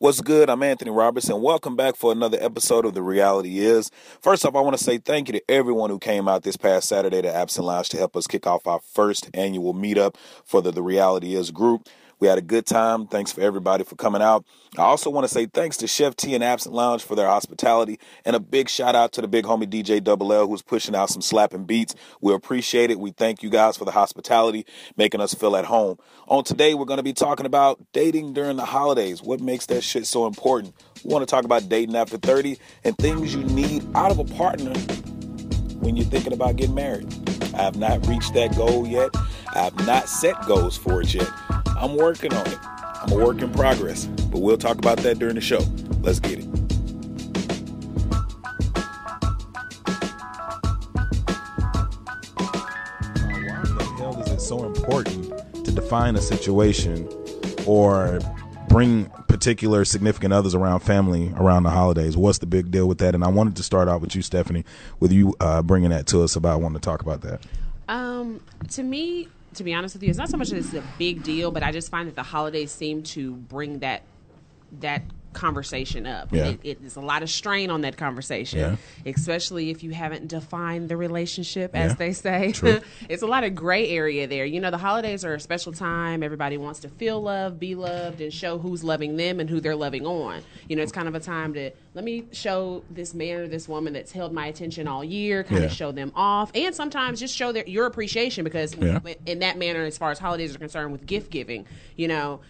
What's good? I'm Anthony Robertson. And welcome back for another episode of The Reality Is. First off, I want to say thank you to everyone who came out this past Saturday to Absent Lounge to help us kick off our first annual meetup for the The Reality Is group. We had a good time. Thanks for everybody for coming out. I also want to say thanks to Chef T and Absent Lounge for their hospitality and a big shout out to the big homie DJ Double L who's pushing out some slapping beats. We appreciate it. We thank you guys for the hospitality, making us feel at home. On today, we're going to be talking about dating during the holidays. What makes that shit so important? We want to talk about dating after 30 and things you need out of a partner when you're thinking about getting married. I have not reached that goal yet. I have not set goals for it yet. I'm working on it. I'm a work in progress, but we'll talk about that during the show. Let's get it. Why the hell is it so important to define a situation or bring particular significant others around family around the holidays? What's the big deal with that? And I wanted to start out with you, Stephanie, with you uh, bringing that to us about wanting to talk about that. Um, to me, to be honest with you, it's not so much that it's a big deal, but I just find that the holidays seem to bring that that conversation up. Yeah. It, it is a lot of strain on that conversation, Yeah. especially if you haven't defined the relationship, as Yeah. they say. It's a lot of gray area there. You know, the holidays are a special time. Everybody wants to feel loved, be loved, and show who's loving them and who they're loving on. You know, it's kind of a time to let me show this man or this woman that's held my attention all year, kind of show them off, and sometimes just show their, your appreciation because in that manner, as far as holidays are concerned, with gift giving, you know.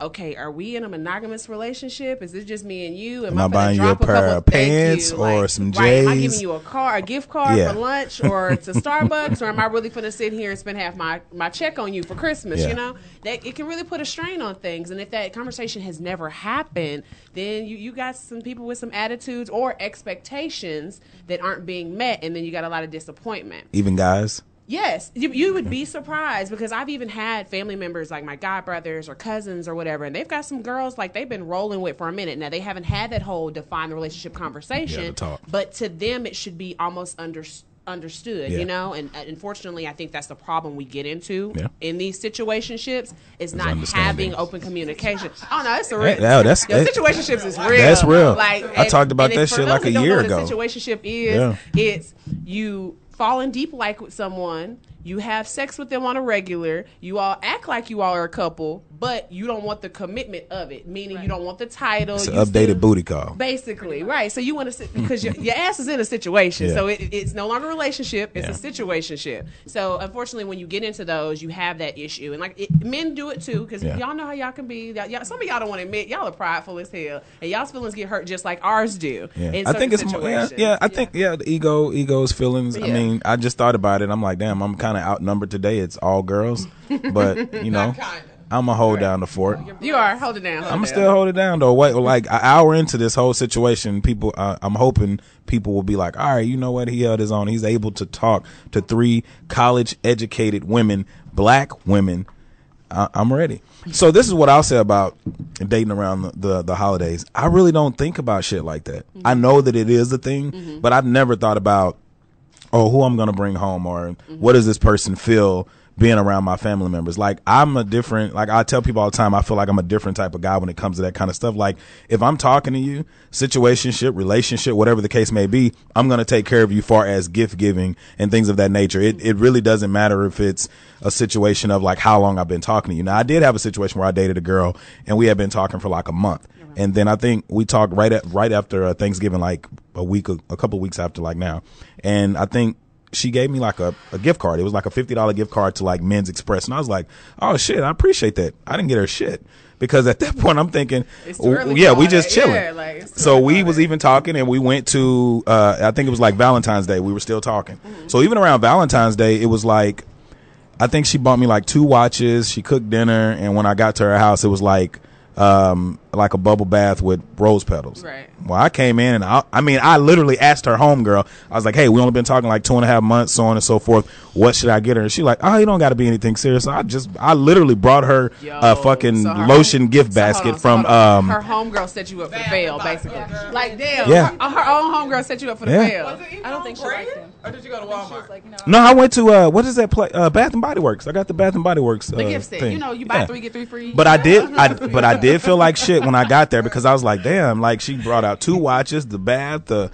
Okay, are we in a monogamous relationship? Is it just me and you? Am I finna buying you a pair of pants you, or some Right, am I giving you a car, a gift card Yeah. for lunch, or to Starbucks, or am I really going to sit here and spend half my my check on you for Christmas? Yeah. You know, that it can really put a strain on things. And if that conversation has never happened, then you you got some people with some attitudes or expectations that aren't being met, and then you got a lot of disappointment. Even guys? Yes, you, you would be surprised because I've even had family members like my godbrothers or cousins or whatever, and they've got some girls like they've been rolling with for a minute. Now they haven't had that whole define the relationship conversation, Yeah, the but to them it should be almost under, understood, Yeah. you know. And uh, unfortunately, I think that's the problem we get into Yeah. in these situationships is not having open communication. Oh no, it's a real. No, that's- that- situationships is real. That's real. Like I and- talked about that shit like a year ago. situationship is Yeah. it's you fall in deep like with someone you have sex with them on a regular you all act like you all are a couple but you don't want the commitment of it meaning you don't want the title It's an updated still- booty call. basically right so you want to sit because your, your ass is in a situation Yeah. so it, it's no longer a relationship it's Yeah. a situationship so unfortunately when you get into those you have that issue and like it, men do it too because Yeah. y'all know how y'all can be y'all, y'all- some of y'all don't want to admit y'all are prideful as hell and y'all's feelings get hurt just like ours do Yeah. in I think certain it's more, yeah, situations. yeah. I think yeah, the ego, ego's feelings. I mean, I just thought about it. I'm like, damn, I'm kind of outnumbered today. It's all girls, but you know, I'm gonna hold down the fort. You are. Hold it down. Hold I'm it gonna down. still hold it down though. Wait, like an hour into this whole situation, people, uh, I'm hoping people will be like, all right, you know what? He held his own. He's able to talk to three college educated women, black women. I, I'm ready. So this is what I'll say about dating around the, the, the holidays. I really don't think about shit like that. I know that it is a thing, but I've never thought about oh, who I'm gonna bring home, or mm-hmm. what does this person feel being around my family members? Like I'm a different, like I tell people all the time, I feel like I'm a different type of guy when it comes to that kind of stuff. Like if I'm talking to you, situationship, relationship, whatever the case may be, I'm gonna take care of you far as gift giving and things of that nature. It it really doesn't matter if it's a situation of like how long I've been talking to you. Now I did have a situation where I dated a girl and we had been talking for like a month. And then I think we talked right at right after uh, Thanksgiving, like a week, a, a couple weeks after, like now. And I think she gave me like a, a gift card. It was like a fifty dollar gift card to like Men's Express, and I was like, "Oh shit, I appreciate that." I didn't get her shit because at that point I'm thinking, It's too early yeah, we just chilling. Yeah, like, so we was even talking, and we went to uh, I think it was like Valentine's Day. We were still talking. So even around Valentine's Day, it was like I think she bought me like two watches. She cooked dinner, and when I got to her house, it was like um, like a bubble bath with rose petals. Right. Well, I came in and I, I mean, I literally asked her homegirl. I was like, "Hey, we only been talking like two and a half months, so on and so forth. What should I get her?" And she like, "Oh, you don't got to be anything serious." I just, I literally brought her Yo, a fucking so her lotion home- gift so basket on, from hold on. um. her homegirl set you up for the fail, basically. Like damn, Yeah. her, her own homegirl set you up for the Yeah. fail. I don't think she liked him. Or did you go to Walmart? like, no. No, I went to uh, what is that play? Uh, Bath and Body Works. I got the Bath and Body Works. Uh, The gift set, thing. you know, you buy Yeah. three get three free. But I did, I but I did feel like shit when I got there because I was like, damn, like she brought out two watches, the bath, the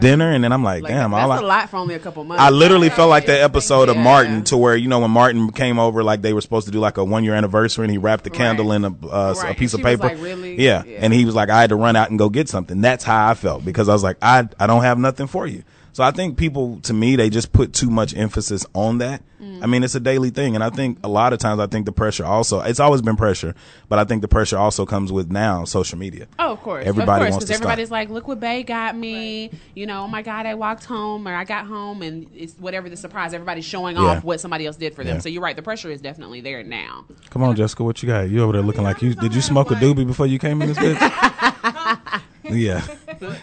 dinner, and then I'm like, like, damn, that's all a lot for only a couple months. I literally felt like that episode of Yeah. Martin to where you know when Martin came over, like they were supposed to do like a one year anniversary, and he wrapped the candle Right. in a, uh, Right. a piece of paper. like, really? Yeah. Yeah. and he was like, I had to run out and go get something. That's how I felt because I was like, I I don't have nothing for you. So I think people, to me, they just put too much emphasis on that. Mm. I mean, it's a daily thing, and I think a lot of times I think the pressure also. It's always been pressure, but I think the pressure also comes with now social media. Oh, of course. Everybody of course, wants to because start. everybody's like, "Look what Bay got me." You know, oh my God, I walked home or I got home, and it's whatever the surprise. Everybody's showing Yeah. off what somebody else did for them. Yeah. So you're right. The pressure is definitely there now. Come on, Jessica, what you got? You over there looking like you? Did you smoke a doobie before you came in this bitch? yeah,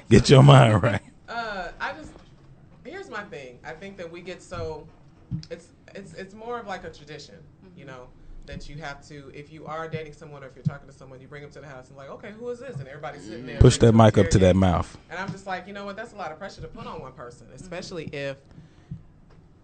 get your mind right. Uh, I just here's my thing. I think that we get so it's it's it's more of like a tradition, you mm-hmm. know, that you have to if you are dating someone or if you're talking to someone, you bring them to the house and like, okay, who is this? And everybody's sitting there. Push that mic up to that mouth. And I'm just like, you know what? That's a lot of pressure to put on one person, mm-hmm. especially if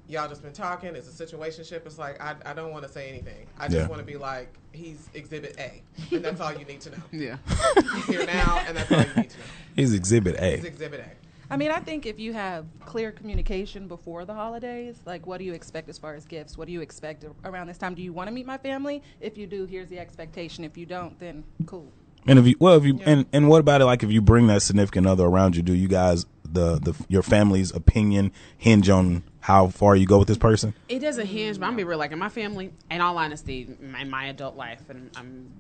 y'all just been talking. It's a situationship. It's like I, I don't want to say anything. I just Yeah. want to be like, he's Exhibit A, and that's all you need to know. Yeah. He's here now, and that's all you need to know. He's Exhibit A. He's Exhibit A. I mean, I think if you have clear communication before the holidays, like what do you expect as far as gifts? What do you expect around this time? Do you want to meet my family? If you do, here's the expectation. If you don't, then cool. And if you well, if you and and what about it? Like if you bring that significant other around you, do you guys the the your family's opinion hinge on how far you go with this person? It doesn't hinge, but I'm gonna be real. Like in my family, in all honesty, in my adult life, and I'm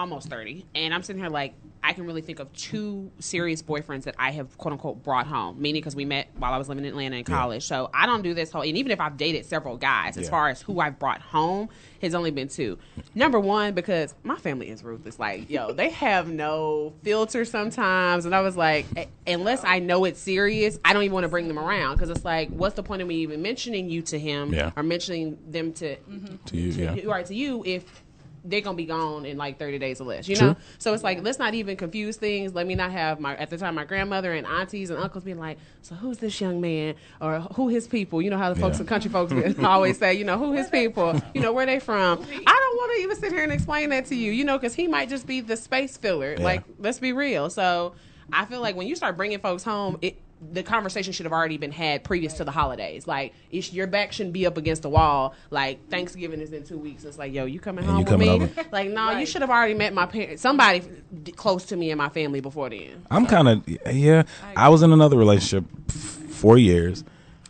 almost 30, and I'm sitting here like I can really think of two serious boyfriends that I have quote unquote brought home. Meaning because we met while I was living in Atlanta in college. So I don't do this whole. And even if I've dated several guys, as Yeah. far as who I've brought home, has only been two. Number one, because my family is ruthless. Like yo, they have no filter sometimes, and I was like, "Eh, unless I know it's serious, I don't even want to bring them around because it's like, what's the point of me even mentioning you to him Yeah. or mentioning them to To you, yeah. right to you if they're gonna be gone in like 30 days or less you True. know? So it's like let's not even confuse things. Let me not have my at the time my grandmother and aunties and uncles being like so who's this young man? Or who his people? You know how the folks Yeah. the country folks always say you know who his people? you know where they from? I don't want to even sit here and explain that to you you know because he might just be the space filler. Yeah. like let's be real. So i feel like when you start bringing folks home it the conversation should have already been had previous to the holidays. Like, it's, your back shouldn't be up against the wall. Like, Thanksgiving is in two weeks. It's like, yo, you coming And home you with coming me? over. Like, no, you should have already met my parents, somebody d- close to me and my family before then. I'm kind of yeah. I was in another relationship f- four years,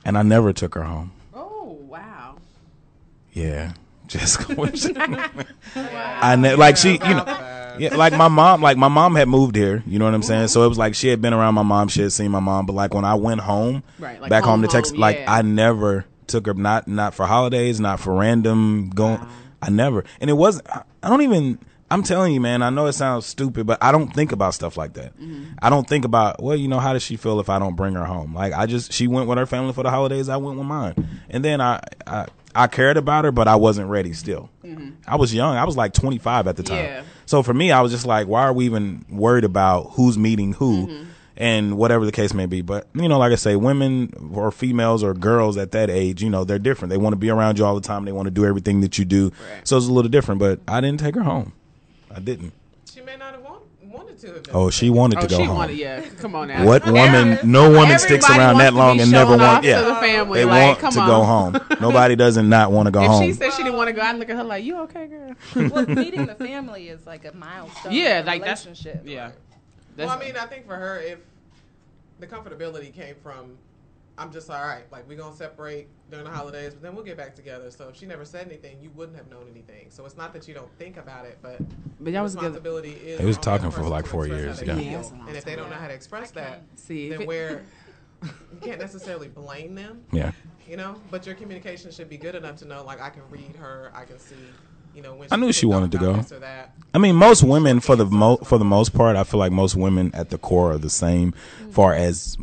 and I never took her home. Oh, wow. Yeah, Jessica. what you- I ne- like she, you know, yeah, like my mom, like my mom had moved here. You know what I'm saying? So it was like she had been around my mom, she had seen my mom, but like when I went home, Right, like back home, home, to Texas, home, like yeah. I never took her, not not for holidays, not for random going. I never, and it wasn't. I, I don't even. I'm telling you, man. I know it sounds stupid, but I don't think about stuff like that. Mm-hmm. I don't think about well, you know, how does she feel if I don't bring her home? Like I just she went with her family for the holidays. I went with mine, and then I I, I cared about her, but I wasn't ready still. Mm-hmm. I was young. I was like 25 at the time. Yeah. So for me, I was just like, why are we even worried about who's meeting who? Mm-hmm. And whatever the case may be, but you know, like I say, women or females or girls at that age, you know, they're different. They want to be around you all the time. They want to do everything that you do. Right. So it's a little different. But I didn't take her home. I didn't. She may not have want, wanted to. Have Oh, she wanted Oh, to go she home. wanted, yeah. Come on now. What woman? No woman sticks around that long and never showing want. off Yeah, to the family. they like, want come to on. go home. Nobody doesn't not want to go If home. she said she didn't want to go, I'd look at her like, you okay, girl? well, meeting the family is like a milestone. yeah, in a like that's relationship. yeah. Well, I mean, I think for her, if the comfortability came from, I'm just all right. Like we're gonna separate during the holidays, but then we'll get back together. So if she never said anything, you wouldn't have known anything. So it's not that you don't think about it, but But y'all was together. responsibility is. They was talking for like four years, yeah. Yeah, that's a long and if they don't know how to express that, See, then where you can't necessarily blame them. yeah. You know, but your communication should be good enough to know, like, I can read her, I can see You know, when I knew she wanted to go. that. I mean, most women for the mo- for the most part, I feel like most women at the core are the same, far as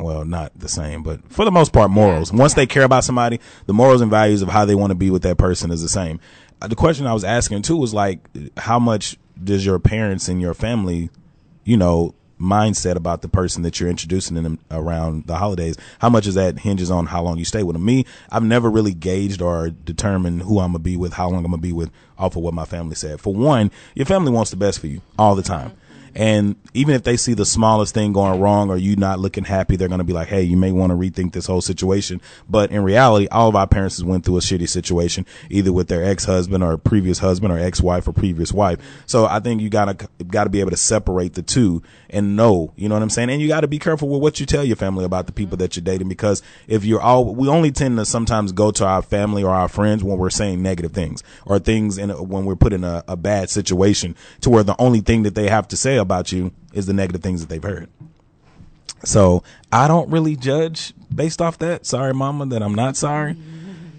well, not the same, but for the most part, morals. Once they care about somebody, the morals and values of how they want to be with that person is the same. Uh, the question I was asking too was like, how much does your parents and your family, you know, mindset about the person that you're introducing them around the holidays? How much is that hinges on how long you stay with them? Me, I've never really gauged or determined who I'm gonna be with, how long I'm gonna be with, off of what my family said. For one, your family wants the best for you all the time. And even if they see the smallest thing going wrong or you not looking happy, they're going to be like, Hey, you may want to rethink this whole situation. But in reality, all of our parents has went through a shitty situation, either with their ex-husband or previous husband or ex-wife or previous wife. So I think you gotta, gotta be able to separate the two and know, you know what I'm saying? And you gotta be careful with what you tell your family about the people that you're dating because if you're all, we only tend to sometimes go to our family or our friends when we're saying negative things or things in when we're put in a, a bad situation to where the only thing that they have to say about you is the negative things that they've heard. So I don't really judge based off that. Sorry, mama, that I'm not sorry.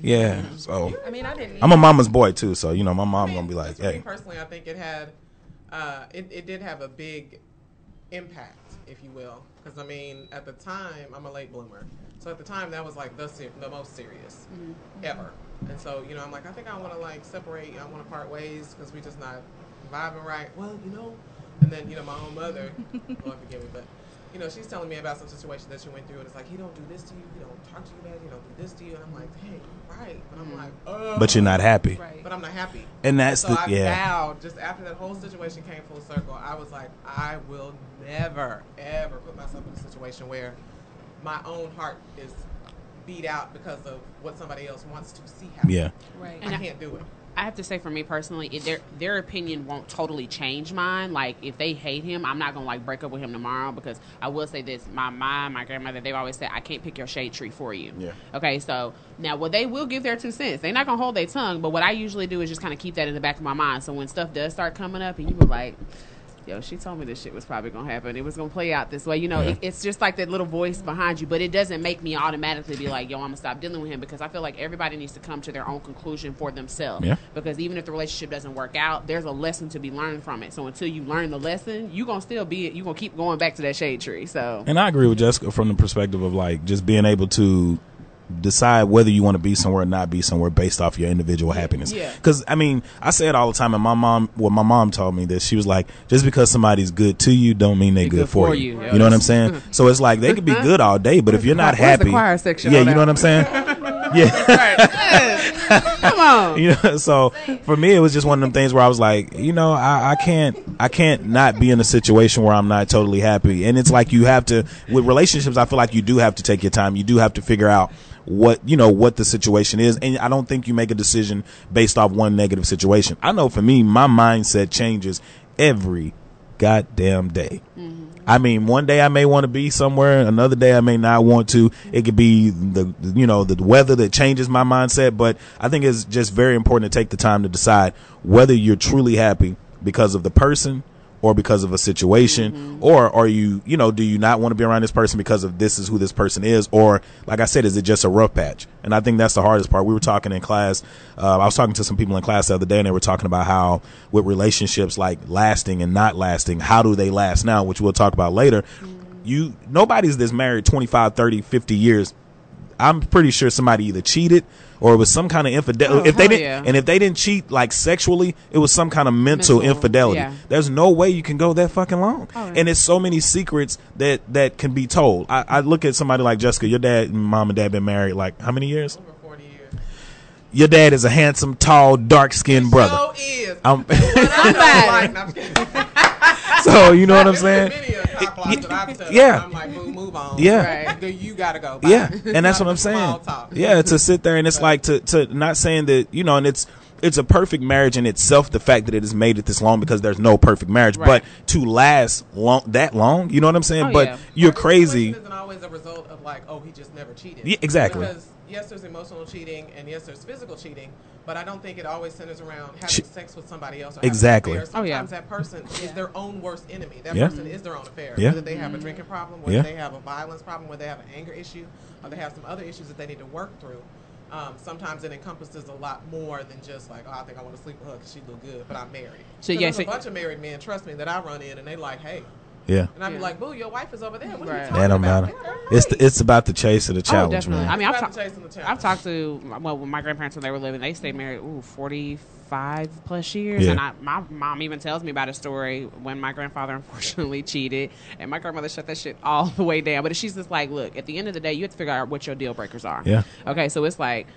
Yeah. So I mean, I didn't. I'm a mama's boy too. So you know, my mom I mean, gonna be like, just for me hey, personally, I think it had, uh, it, it did have a big impact, if you will. Because I mean, at the time, I'm a late bloomer, so at the time that was like the ser- the most serious ever. And so you know, I'm like, I think I want to like separate. I want to part ways because we just not vibing right. Well, you know, and then you know, my own mother, Lord forgive me, but. You know, she's telling me about some situation that she went through, and it's like he don't do this to you, he don't talk to you bad, he don't do this to you, and I'm like, hey, right, but I'm like, mm. oh. but you're not happy. Right. But I'm not happy. And that's so the- I yeah. vowed just after that whole situation came full circle. I was like, I will never ever put myself in a situation where my own heart is beat out because of what somebody else wants to see happen. Yeah. Right. And I can't do it. I have to say, for me personally, it, their their opinion won't totally change mine. Like, if they hate him, I'm not gonna like break up with him tomorrow because I will say this: my mom, my grandmother, they've always said I can't pick your shade tree for you. Yeah. Okay, so now, well, they will give their two cents. They're not gonna hold their tongue, but what I usually do is just kind of keep that in the back of my mind. So when stuff does start coming up, and you were like. Yo, she told me this shit was probably gonna happen. It was gonna play out this way. You know, Yeah. it, it's just like that little voice behind you, but it doesn't make me automatically be like, "Yo, I'm gonna stop dealing with him," because I feel like everybody needs to come to their own conclusion for themselves Yeah. because even if the relationship doesn't work out, there's a lesson to be learned from it. So until you learn the lesson, you're gonna still be you're gonna keep going back to that shade tree. So And I agree with Jessica from the perspective of like just being able to decide whether you want to be somewhere or not be somewhere based off your individual happiness. Yeah. Because I mean, I say it all the time, and my mom, well, my mom told me this. She was like, just because somebody's good to you, don't mean they're good, for, you. You know what I'm saying? so it's like they could be good all day, but if you're not happy, choir section yeah, you know what I'm saying? yeah. come on. you know so for me it was just one of them things where i was like you know I, I can't i can't not be in a situation where i'm not totally happy and it's like you have to with relationships i feel like you do have to take your time you do have to figure out what you know what the situation is. And i don't think you make a decision based off one negative situation. I know for me my mindset changes every goddamn day. Mm-hmm. I mean, one day I may want to be somewhere, another day I may not want to. It could be the, you know, the weather that changes my mindset, but I think it's just very important to take the time to decide whether you're truly happy because of the person or because of a situation or are you, you know, do you not want to be around this person because of this is who this person is or like I said, is it just a rough patch? And I think that's the hardest part. We were talking in class, uh, I was talking to some people in class the other day and they were talking about how with relationships like lasting and not lasting, how do they last now, which we'll talk about later. You, nobody's this married 25, 30, 50 years I'm pretty sure somebody either cheated or it was some kind of infidelity. Oh, if they didn't, yeah. and if they didn't cheat like sexually, it was some kind of mental, Mental, infidelity. yeah. There's no way you can go that fucking long. Oh, yeah. And it's so many secrets that that can be told. I, I look at somebody like Jessica. Your dad, and mom, and dad been married like how many years? 40 years. Your dad is a handsome, tall, dark skinned brother. So is. But I don't like- no, I'm just kidding. So you know what I'm saying? many a cop block that I've touched. Yeah. I'm like, boo, move on. Yeah. Right. Then You gotta go. Bye. Yeah, and that's what I'm saying. Yeah, to sit there and it's like to to not saying that you know, and it's it's a perfect marriage in itself. The fact that it has made it this long because there's no perfect marriage, Right. but to last long that long, you know what I'm saying? Oh, but yeah. you're Our crazy. situation Isn't always a result of like, oh, he just never cheated. Yeah, exactly. Because yes, there's emotional cheating, and yes, there's physical cheating, but I don't think it always centers around having Che- sex with somebody else. Or Exactly. affair. Oh, yeah. Sometimes that person is their own worst enemy. That Yeah. person is their own affair. Yeah. Whether they have a drinking problem, whether Yeah. they have a violence problem, whether they have an anger issue, or they have some other issues that they need to work through. Um, sometimes it encompasses a lot more than just like, oh, I think I want to sleep with her because she look good, but I'm married. So yeah, there's so- a bunch of married men, trust me, that I run in and they like, hey, Yeah. and I'm Yeah. like, boo, your wife is over there. What are Right. you talking That don't about? matter. Yeah, that's It's the, it's about the chase of the Oh, challenge, definitely. man. I mean, I've, About talked. the chasing the challenge. I've talked to well, when my grandparents when they were living, they stayed married ooh forty five plus years, Yeah. and I, my mom even tells me about a story when my grandfather unfortunately cheated, and my grandmother shut that shit all the way down. But she's just like, look, at the end of the day, you have to figure out what your deal breakers are. Yeah. Okay, so it's like.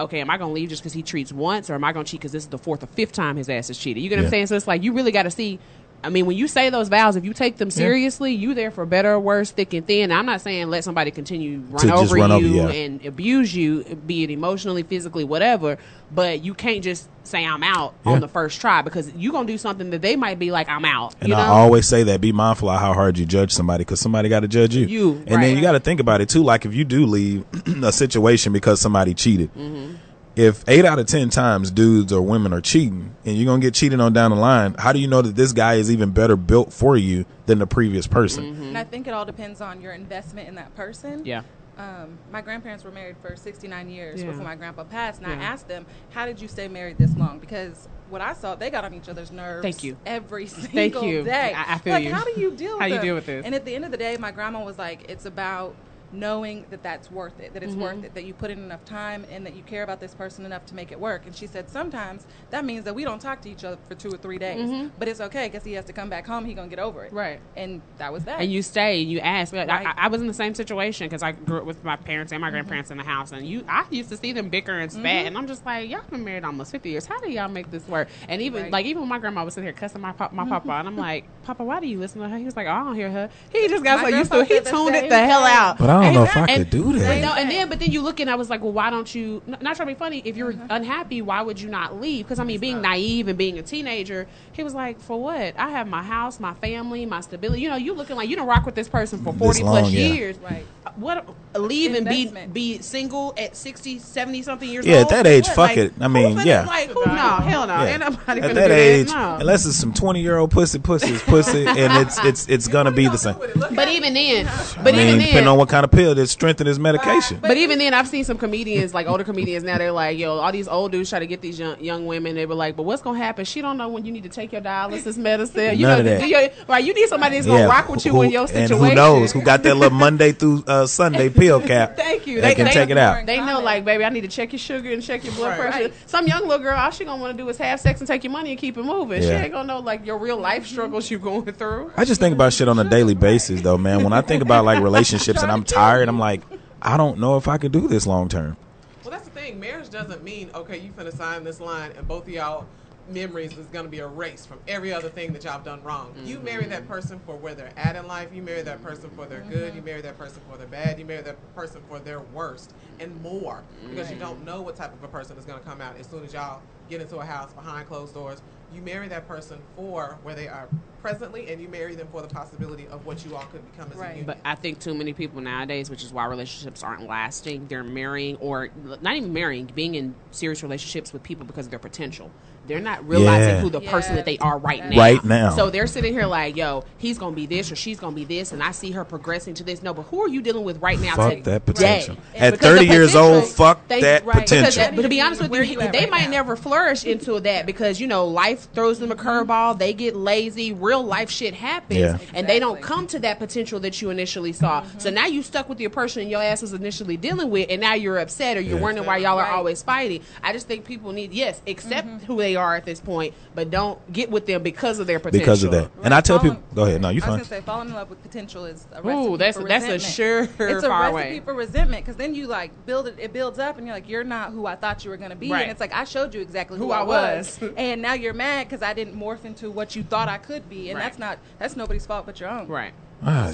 Okay, am I gonna leave just because he treats once, or am I gonna cheat because this is the fourth or fifth time his ass is cheated? You get what Yeah. I'm saying? So it's like you really got to see. I mean, when you say those vows, if you take them seriously, you there for better or worse, thick and thin. I'm not saying let somebody continue run To over run you over yeah. and abuse you, be it emotionally, physically, whatever. But you can't just say I'm out Yeah. on the first try because you gonna do something that they might be like I'm out. And you know? I always say that be mindful of how hard you judge somebody because somebody got to judge you. You, and then you got to think about it too. Like if you do leave a situation because somebody cheated, Mm-hmm. If eight out of ten times dudes or women are cheating, and you're gonna get cheated on down the line, how do you know that this guy is even better built for you than the previous person? And I think it all depends on your investment in that person. yeah. Um, my grandparents were married for 69 years Yeah. before my grandpa passed, and I asked them, "How did you stay married this long?" Because what I saw, they got on each other's nerves. Thank you. Every single Thank you. day. I- I feel like, you. how do you deal? How with you them? deal with this? And at the end of the day, my grandma was like, "It's about." Knowing that that's worth it that it's worth Mm-hmm. it that you put in enough time and that you care about this person enough to make it work and she said sometimes that means that we don't talk to each other for two or three days but it's okay because he has to come back home he gonna get over it Mm-hmm. Right. and that was that and you stay and you ask. Like, Right. I, I was in the same situation because I grew up with my parents and my grandparents in the house, and you, I used to see them bicker and spat, and I'm just like, y'all been married almost 50 years. How do y'all make this work? And even Right. like even my grandma was sitting here cussing my pop, my papa, and I'm like, Papa, why do you listen to her? He was like, oh, I don't hear her. He just got My so used to it. He tuned it the hell out. But I don't And- know if I and- could do that. but no, and then but then you look and I was like, well, why don't you? Not trying to be funny. If you're Uh-huh. unhappy, why would you not leave? Because I mean, being naive and being a teenager, he was like, for what? I have my house, my family, my stability. You know, you looking like you don't rock with this person for forty long, plus yeah. years. Right. What? Leave and be be single at 60, 70 something years Yeah, old. Yeah, at that age, What? fuck Like, it. I mean, finna- yeah. Like, who? No, hell no. Yeah. Ain't nobody At that do age, that. No. unless it's some twenty year old pussy, pussy is pussy, and it's it's it's gonna be the same. But even then, I but mean, even depending on what kind of pill that strengthen his medication. But even then, I've seen some comedians, like older comedians now, they're like, yo, all these old dudes try to get these young, young women. They were like, but what's going to happen? She don't know when you need to take your dialysis medicine. You None know, of that. do your- right? You need somebody that's going to rock with you who- in your situation. And who knows? Who got that little Monday through uh, Sunday pill cap? Thank you. They, They- can they- take it out. They know, like, baby, I need to check your sugar and check your blood Right. pressure. Some young little girl, all she gonna want to do is have sex and take your money and keep it moving. She Yeah. ain't gonna know like your real life struggles you going through. I just think about shit on a daily basis, though, man. When I think about like relationships and I'm tired, I'm like, I don't know if I could do this long term. Well, that's the thing. Marriage doesn't mean okay, you finna sign this line and both of y'all memories is gonna be erased from every other thing that y'all have done wrong. You mm-hmm. marry that person for where they're at in life. You marry that person for their good. Mm-hmm. You marry that person for their bad. You marry that person for their worst and more because you don't know what type of a person is gonna come out as soon as y'all get into a house behind closed doors. You marry that person for where they are presently, and you marry them for the possibility of what you all could become as a Right. union. But I think too many people nowadays, which is why relationships aren't lasting, they're marrying or not even marrying, being in serious relationships with people because of their potential. They're not realizing Yeah. who the person that they are right now. Right now. So they're sitting here like, yo, he's gonna be this or she's gonna be this, and I see her progressing to this. No, but who are you dealing with right now? Fuck today? that potential. And At 30 years old, fuck Thank- that right. Potential. that- but to be honest with Where you, you they right might now? never flourish into that because you know life throws them a curveball. They get lazy. Real life shit happens, Yeah. and they don't come to that potential that you initially saw. Mm-hmm. So now you stuck with your person your ass was initially dealing with, and now you're upset or you're Yeah. wondering why y'all are always fighting. I just think people need yes accept mm-hmm. who they are at this point, but don't get with them because of their potential. because of that. And I tell Falling- people, go ahead. No, you I was fine. gonna say falling in love with potential is a Ooh, that's- for that's a resentment. sure It's a far recipe way. for resentment because then you like build it. It builds up, and you're like, you're not who I thought you were gonna be, Right. and it's like I showed you exactly who, Who I I was, was. and now you're mad because I didn't morph into what you thought I could be, and Right. that's not that's nobody's fault but your own. Right. Ah,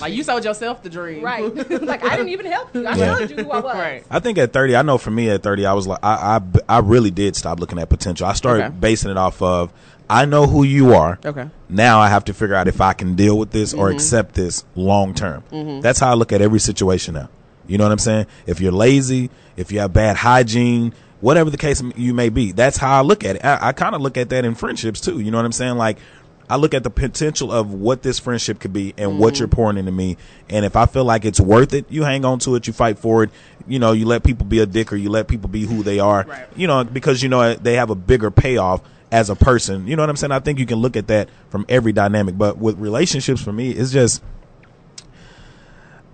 Like you sold yourself the dream. Right. like I didn't even help you. I Yeah. showed you who I was. Right. I think at 30, I know for me at 30, I was like, I, I, I really did stop looking at potential. I started Okay. basing it off of, I know who you are. Okay. Now I have to figure out if I can deal with this Mm-hmm. or accept this long term. That's how I look at every situation now. You know what I'm saying? If you're lazy, if you have bad hygiene, whatever the case you may be, that's how I look at it. I, I kind of look at that in friendships too. You know what I'm saying? Like, I look at the potential of what this friendship could be and what mm-hmm. you're pouring into me. And if I feel like it's worth it, you hang on to it, you fight for it. You know, you let people be a dick or you let people be who they are. Right. You know, because you know they have a bigger payoff as a person. You know what I'm saying? I think you can look at that from every dynamic. But with relationships, for me, it's just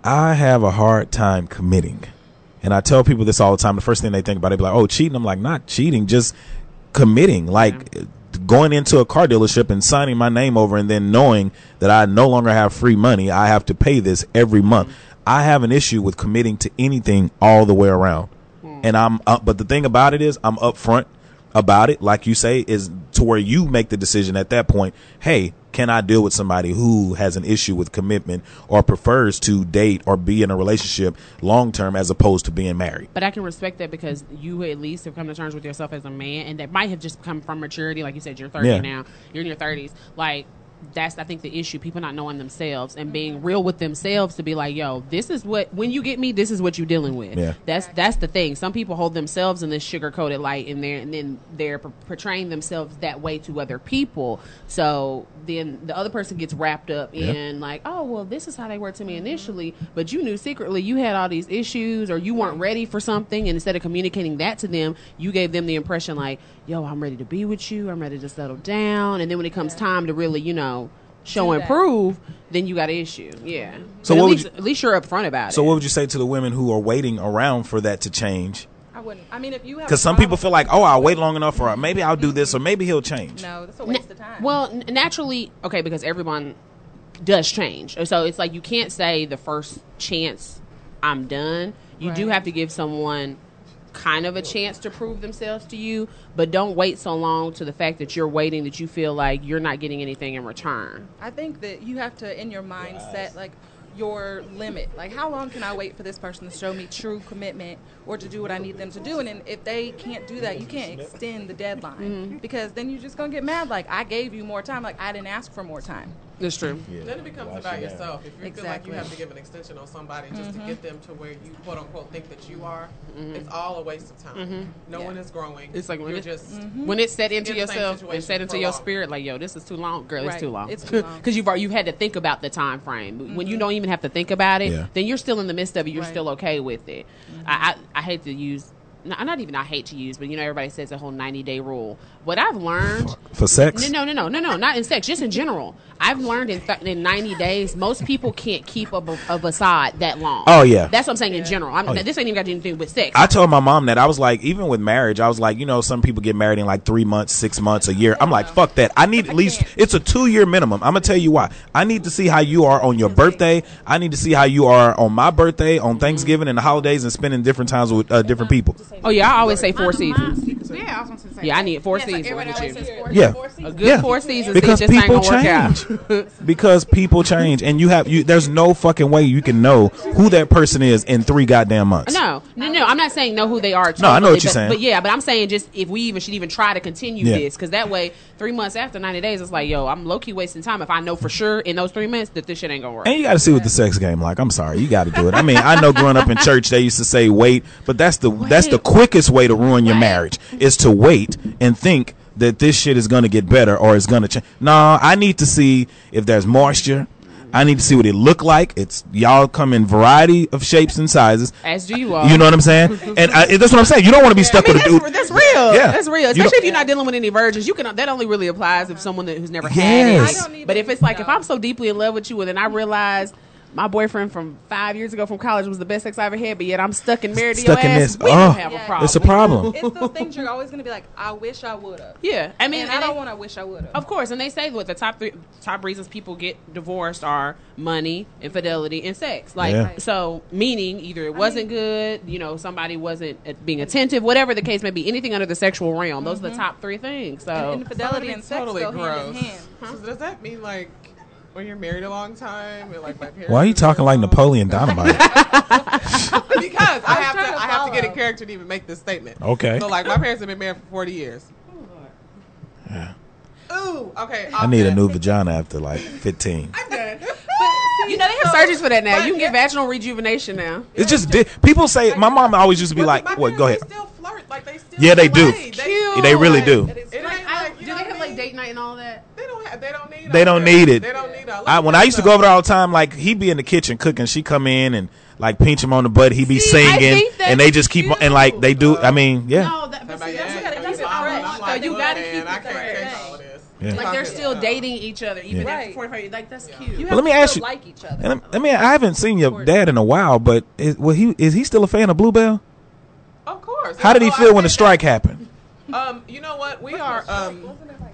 I have a hard time committing. And I tell people this all the time. The first thing they think about it, be like, "Oh, cheating." I'm like, not cheating, just committing. Like going into a car dealership and signing my name over, and then knowing that I no longer have free money. I have to pay this every month. I have an issue with committing to anything all the way around. And I'm, uh, but the thing about it is, I'm upfront about it. Like you say, is to where you make the decision at that point. Hey, can I deal with somebody who has an issue with commitment or prefers to date or be in a relationship long term as opposed to being married? But I can respect that because you at least have come to terms with yourself as a man, and that might have just come from maturity. Like you said, you're 30 Yeah. now. You're in your 30s. Like that's I think the issue. People not knowing themselves and being real with themselves to be like, yo, this is what when you get me, this is what you're dealing with. Yeah. That's that's the thing. Some people hold themselves in this sugar coated light, and they're and then they're portraying themselves that way to other people. So then the other person gets wrapped up Yeah. in like, oh well, this is how they were to me initially, but you knew secretly you had all these issues, or you weren't ready for something, and instead of communicating that to them, you gave them the impression like, yo, I'm ready to be with you, I'm ready to settle down, and then when it comes time to really, you know. Show and prove, then you got an issue. Yeah. So But at least, you- at least you're upfront about So it. So what would you say to the women who are waiting around for that to change? I wouldn't. I mean, if you have Because some problem people feel like, oh, I'll wait long enough, or maybe I'll do this, or maybe he'll change. no, that's a waste of time. Well, n- naturally, okay, because everyone does change. So it's like you can't say the first chance I'm done. You do have to give someone kind of a chance to prove themselves to you, but don't wait so long to the fact that you're waiting that you feel like you're not getting anything in return. I think that you have to, in your mindset, like your limit. Like, how long can I wait for this person to show me true commitment or to do what I need them to do? And then if they can't do that, you can't extend the deadline Mm-hmm. because then you're just gonna get mad. Like, I gave you more time. Like, I didn't ask for more time. That's true. Then it becomes about yourself. If you feel like you have to give an extension on somebody just to mm-hmm. get them to where you quote unquote think that you are, mm-hmm. it's all a waste of time. Mm-hmm. No Yeah. one is growing. It's like when you're it- just When it's set into in yourself and situation set into your long. spirit, like yo, this is too long, girl. It's too long. It's too long. because you've al- you had to think about the time frame. When you don't even have to think about it, Yeah. then you're still in the midst of it. You're Right. still okay with it. I, I I hate to use. Not, not even I hate to use, but you know everybody says the whole ninety day rule. What I've learned For sex? no, no, no, no, no, no. not in sex, just in general. I've learned in, th- in 90 days, most people can't keep a, b- a facade that long. Oh, yeah. That's what I'm saying in general. I'm, Oh, yeah. This ain't even got anything to do with sex. I told my mom that I was like, even with marriage, I was like, you know, some people get married in like three months, six months, a year. I'm like, fuck that. I need at least it's a two year minimum. I'm gonna tell you why. I need to see how you are on your birthday. I need to see how you are on my birthday, on Thanksgiving, and the holidays, and spending different times with uh, different people. oh, yeah, I always say four seasons. Yeah, I was going to say. Yeah, I need four Yeah, it's like seasons everybody with always you. says four- Yeah. A seasons. good Yeah. four seasons, Because it just ain't people gonna work change. out. because people change, and you have you. There's no fucking way you can know who that person is in three goddamn months. No, no, no. I'm not saying know who they are. No, I know what you're but, saying. But yeah, but I'm saying just if we even should even try to continue Yeah. this, because that way, three months after 90 days, it's like, yo, I'm low key wasting time if I know for sure in those three months that this shit ain't gonna work. And you got to see what the sex game like. I'm sorry, you got to do it. I mean, I know growing up in church they used to say wait, but that's the that's the quickest way to ruin your marriage is to wait and think that this shit is going to get better or it's going to change. No, I need to see if there's moisture. I need to see what it look like. It's y'all come in variety of shapes and sizes. As do you uh, all. You know what I'm saying? And uh, I, that's what I'm saying. You don't want to be stuck I mean, with a that's, dude. that's real. Yeah. That's real. Especially don't- if you're not dealing with any virgins. You can. That only really applies if someone that, who's never Yes. had I it. don't even But if it's like if. I'm so deeply in love with you, and then I realize my boyfriend from five years ago from college was the best sex I ever had, but yet I'm stuck and married to Stuck your in ass, this. we Oh, don't have a problem. It's a problem. it's those things you're always gonna be like, I wish I would have. Yeah, I mean, and I don't want to wish I would have. Of course, and they say what the top three top reasons people get divorced are money, infidelity, and sex. Like Yeah. so, meaning either it wasn't good, you know, somebody wasn't uh, being attentive, whatever the case may be. Anything under the sexual realm, those are the top three things. So And infidelity and sex totally go hand gross. in hand. So does that mean like when you're married a long time and like my parents? Why are you talking like Napoleon Dynamite? because I have to, to I have to get in follow. character to even make this statement. Okay. So like my parents have been married for forty years. Yeah. Ooh, okay. I need a new vagina after like 15. I'm done. you know they have surgeries for that now. You can get vaginal rejuvenation now. It's just di- people say. My mom always used to be But like, my "What? Go ahead." They still flirt. Like they still. Yeah, they do. play. Cute. They really do. It ain't like, you Do they have like date night and all that? They don't. They don't need need. They don't that. need it. They don't need. all I, when I used to go over there all the time, like he'd be in the kitchen cooking, she come in and like pinch him on the butt, he be See, I singing, think and they just keep that's and like they do. I mean, yeah, No, that, but like, see, that's, yeah, that's, you that's be mama, fresh. I'm So you gotta keep I it fresh. take all of this. Yeah. Like they're still dating each other even Right. after 45 Like that's cute. You Well, have let me to ask still you- like each other. And I, I mean, I haven't seen your dad in a while, but is, well, he is he still a fan of Bluebell? Of course. How did he feel when the strike happened? Um, you know what? We are um,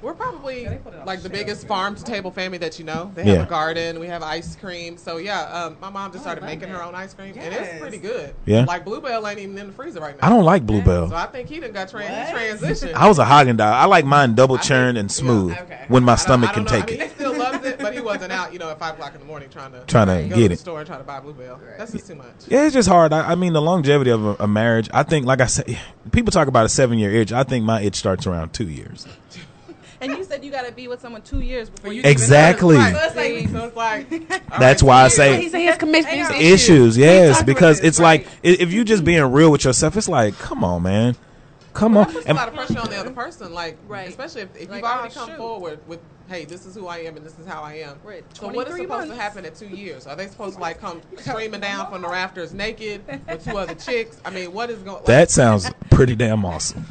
we're probably like the biggest farm to table family that you know. They have Yeah. a garden. We have ice cream. So yeah, um, my mom just started making her own ice cream, and it's pretty good. Yeah. Like Bluebell ain't even in the freezer right now. I don't like So Bluebell. I think he done got trans- he transitioned. I was a Haagen Dazs. I like mine double churned and yeah, smooth okay. when my I don't- stomach I can don't know. take I mean, it. He still loves it, but he wasn't out, you know, at five o'clock in the morning trying to Trying to go get to the it. store and try to buy Bluebell. That's just too much. Yeah, it's just hard. I, I mean, the longevity of a, a marriage. I think, like I said, people talk about a seven year itch. I think my itch starts around two years. and you said you got to be with someone two years before you. Exactly. Right. So it's like, so it's like That's right, why I say- He said his commission Issues, yes, because it's like right. i- if you just being real with yourself, it's like, come on, man, come That on. puts a lot of pressure on the other person, like Right. especially if, if Like, you've already oh, come shoot. forward with, "Hey, this is who I am and this is how I am." Right. So what is supposed months. to happen at two years? Are they supposed to like come screaming down from the rafters naked with two other chicks? I mean, what is going? Like, that sounds pretty damn awesome.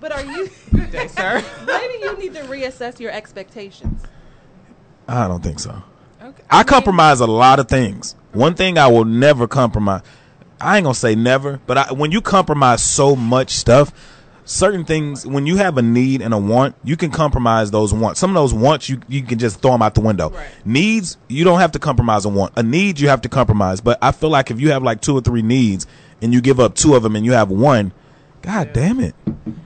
But are you? good day, sir. maybe you need to reassess your expectations. I don't think so. Okay. I mean, compromise a lot of things. One thing I will never compromise. I ain't gonna say never, but I, when you compromise so much stuff, certain things, when you have a need and a want, you can compromise those wants. Some of those wants you you can just throw them out the window. Right. Needs you don't have to compromise a want. A need you have to compromise. But I feel like if you have like two or three needs and you give up two of them and you have one, god damn it.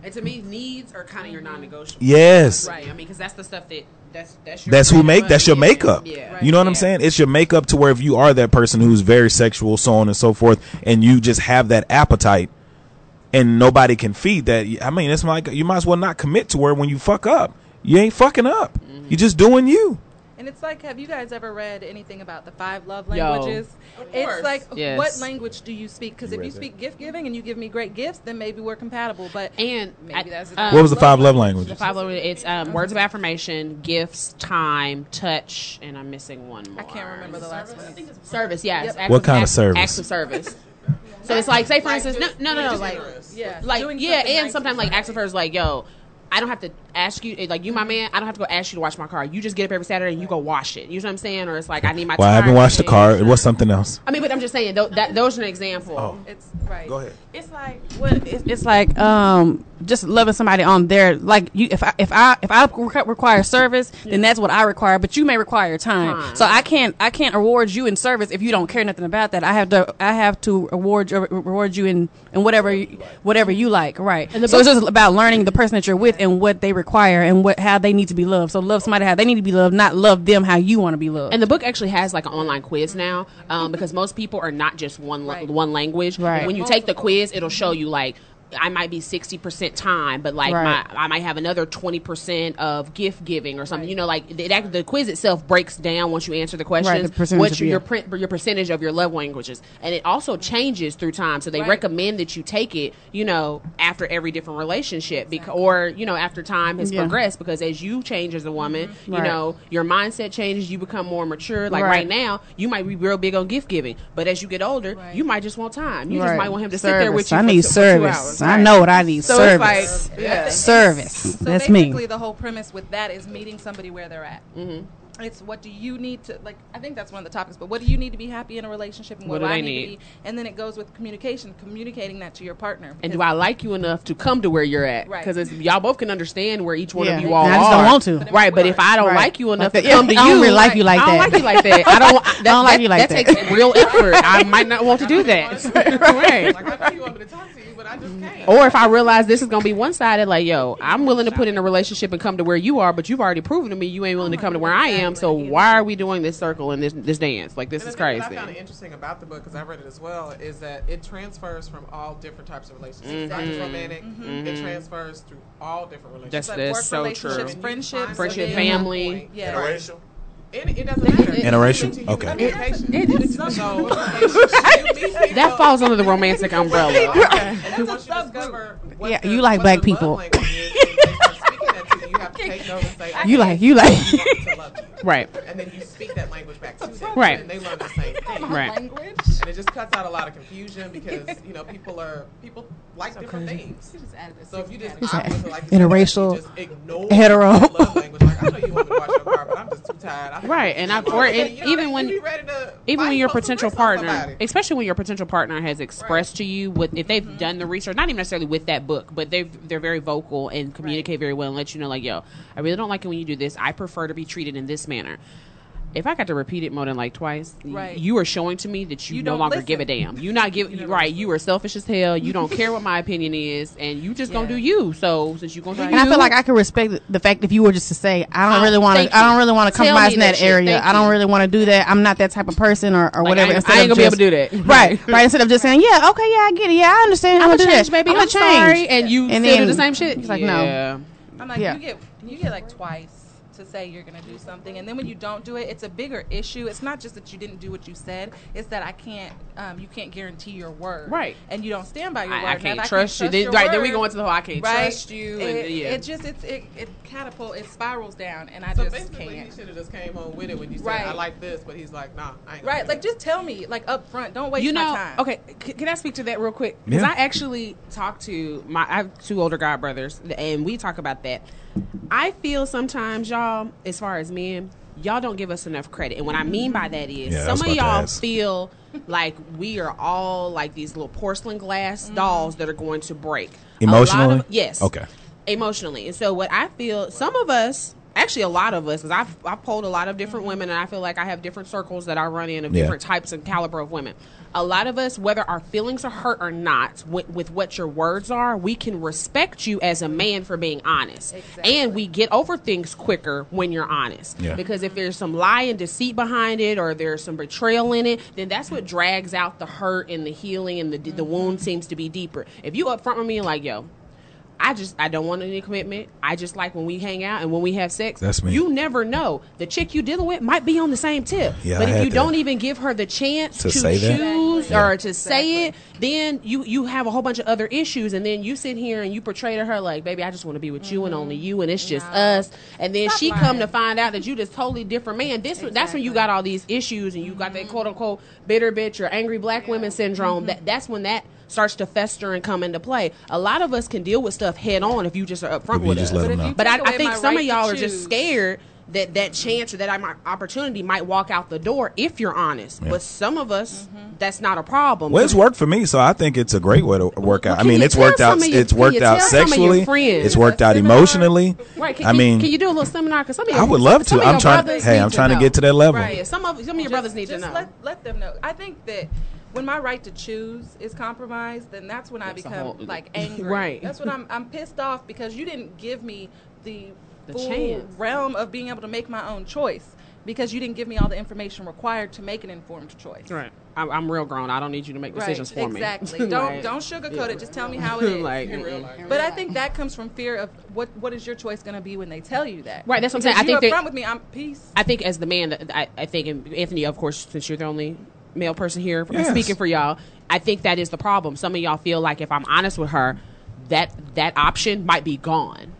And to me, needs are kind of your non-negotiable. Yes. Right. I mean, because that's the stuff that that's that's your That's who make that's your. Yeah. makeup. Yeah. You know what I'm saying? It's your makeup to where if you are that person who's very sexual, so on and so forth, and you just have that appetite and nobody can feed that. I mean, it's like you might as well not commit to where when you fuck up, you ain't fucking up. Mm-hmm. You're just doing you. And it's like, have you guys ever read anything about the five love languages? Of It's like, Yes. what language do you speak? Because if you speak gift giving and you give me great gifts, then maybe we're compatible. But And maybe I- that's um, What was the five love languages? The five love it's um, words of affirmation, gifts, time, touch, and I'm missing one more. I can't remember the last one. Service, yes. Yep. Acts What kind of acts- service? Acts of service. So it's like, say for Like, instance, just- no, no, no, no, like. Yeah, like yeah, and nice sometimes like somebody. acts of hers, like, yo, I don't have to ask you, like, you my man, I don't have to go ask you to wash my car. You just get up every Saturday and you go wash it. You know what I'm saying? Or it's like, I need my. Time. Well, I haven't tire watched the car. It was something else. I mean, but I'm just saying, tho- that those are an example. Oh. It's right. Go ahead. It's like what it's, it's like um just loving somebody on their like you if I if I if I requ- require service then that's what I require but you may require time. Time. So I can't I can't reward you in service if you don't care nothing about that. I have to I have to reward you, reward you in in whatever you- whatever you like, right? And so it's just about learning the person that you're with and what they require and what how they need to be loved. So love somebody how they need to be loved, not love them how you want to be loved. And the book actually has like an online quiz now, um, because most people are not just one Right. one language. Right. When you take the quiz, it'll show you like. I might be sixty percent time, but like Right. my, I might have another twenty percent of gift giving or something. You know, like the, the quiz itself breaks down once you answer the questions. percentage what of- your your, print, your percentage of your love languages, and it also changes through time. So they Right. recommend that you take it, you know, after every different relationship, because or you know after time has Yeah. progressed. Because as you change as a woman, mm-hmm. you Right. know your mindset changes. You become more mature. Like right, Right. now, you might be real big on gift giving, but as you get older, Right. you might just want time. You just might want him to sit there with Service. you. I for need two- for two service. hours. I Right. know what I need. So service. like, yeah. service. So That's me. basically, the whole premise with that is meeting somebody where they're at. Mm-hmm. It's what do you need to like? I think that's one of the topics. But what do you need to be happy in a relationship, and what, What do do I need, need? to be? And then it goes with communication, communicating that to your partner. And do I like you enough to come to where you're at? Right. Because y'all both can understand where each one Yeah. of you all And I are. just don't want to. Right, but if I don't Right. like you enough Like to come to you I you, don't really like you like that I don't that. like you like that. I don't. That, don't like you like that. that. takes real effort. I might not want to do that. right. Like I know you want me to talk to you, but I just can't. Or if I realize this is gonna be one sided, like, yo, I'm willing to put in a relationship and come to where you are, but you've already proven to me you ain't willing to come to where I am. So why are we doing this circle and this this dance? Like this is the thing that crazy. I found interesting about the book because I read it as well is that it transfers from all different types of relationships. It's not just mm-hmm. romantic. Mm-hmm. It mm-hmm. transfers through all different relationships. That's like that's work so relationships, true. friendships, Friendship, and family. Yeah. Right. It, it doesn't matter. Interracial? Okay. Communication. So, you meet people- That falls under the romantic umbrella. Okay. And then you discover what Yeah, the- you like what black people. Have to take note and You like you like. to love you. Right. And then you speak that language back to them. Right. And they learn the same thing. Right. Language. And it just cuts out a lot of confusion because, you know, people are people like different things. So if you just obviously like you Interracial, just ignore hetero. love language, like I know you want me to wash your car, but I'm just too tired. Right, and I- too or tired. it- You know, even when- they be ready even when your potential partner, especially when your potential partner has expressed to you what if they've mm-hmm. done the research, not even necessarily with that book, but they they're very vocal and communicate very well and let you know like, yo, I really don't like it when you do this. I prefer to be treated in this manner. If I got to repeat it more than like twice, y- Right. you are showing to me that you, You no longer listen. give a damn. You not give right. You are selfish as hell. You don't care what my opinion is, and you just gonna do you. So since you gonna do And you, I feel like I could respect the fact if you were just to say, I don't Oh, really want to, I don't really want to compromise in that that area. I don't really want to do that. I'm not that type of person or, or Like, whatever. I ain't- Instead I ain't of gonna be able to do that. Right, Right. right. Instead of just saying, yeah, okay, yeah, I get it. Yeah, I understand. I'm I'm gonna gonna change, do baby. I'm I'm, gonna change. sorry, and you And still do then the same shit. it's like, no. I'm like, Yeah. you get you get like twice to say you're gonna do something, and then when you don't do it, it's a bigger issue. It's not just that you didn't do what you said; it's that I can't, um, you can't guarantee your word, Right. And you don't stand by your word. I, I Now, can't trust you. Then, your right, then we go into the whole I can't right, trust you. And, It, yeah. it just it's, it it catapult it spirals down, and I So just basically, he can't. should have just came on with it when you said, Right. I like this, but he's like, nah, I ain't Right, like just tell me, like up front. Don't waste you my know, time. okay, c- can I speak to that real quick? Because Yeah. I actually talked to my, I have two older god brothers, and we talk about that. I feel sometimes, y'all, as far as men, y'all don't give us enough credit. And what I mean by that is Yeah, some of y'all feel like we are all like these little porcelain glass mm-hmm. dolls that are going to break. Emotionally? of- yes. Okay. Emotionally. And so what I feel, some of us, actually a lot of us, because I've, I've polled a lot of different mm-hmm. women, and I feel like I have different circles that I run in of Yeah. different types and caliber of women. A lot of us, whether our feelings are hurt or not, with, with what your words are, we can respect you as a man for being honest, Exactly. and we get over things quicker when you're honest. Yeah. Because if there's some lie and deceit behind it, or there's some betrayal in it, then that's what drags out the hurt and the healing, and the the wound seems to be deeper. If you upfront with me and like, yo, I just I don't want any commitment. I just like when we hang out and when we have sex. That's me. You never know. The chick you dealing with might be on the same tip. Yeah, but I if you to- don't even give her the chance To to, say that? choose Yeah. or to say it, then you you have a whole bunch of other issues and then you sit here and you portray to her like, baby, I just want to be with you and only you and it's just us. And then Stop she lying. come to find out that you just totally different man. This that's when you got all these issues and you got that quote unquote bitter bitch or angry black women syndrome. Mm-hmm. That that's when that starts to fester and come into play. A lot of us can deal with stuff head on if you just are upfront with just us. But them if know. you But I, I think some right of y'all are just scared that that chance or that opportunity might walk out the door if you're honest. Yeah. But some of us, mm-hmm. that's not a problem. Well, it's worked for me, so I think it's a great way to work out. I mean, it's worked out. your- It's worked out tell some of your sexually. It's worked out Seminar. emotionally. Right? Can, I mean, can you do a little seminar? Because some of your, I would love to. I'm trying. brothers Hey, I'm trying to know. get to that level. Right. Some of some of your brothers need to know. Let, let them know. I think that when my right to choose is compromised, then that's when I That's a become whole- like angry. Right. That's when I'm I'm pissed off because you didn't give me the, The full chance. realm of being able to make my own choice because you didn't give me all the information required to make an informed choice. Right. I'm, I'm real grown. I don't need you to make Right, decisions for me. exactly. Don't Like, don't sugarcoat yeah. it. Just tell me how it is. like, real life. but I think that comes from fear of what what is your choice going to be when they tell you that. Right, that's what I'm saying. I think you that- upfront with me. I'm peace. I think as the man, that I, I think Anthony, of course, since you're the only male person here Yes. speaking for y'all, I think that is the problem. Some of y'all feel like if I'm honest with her, that that option might be gone.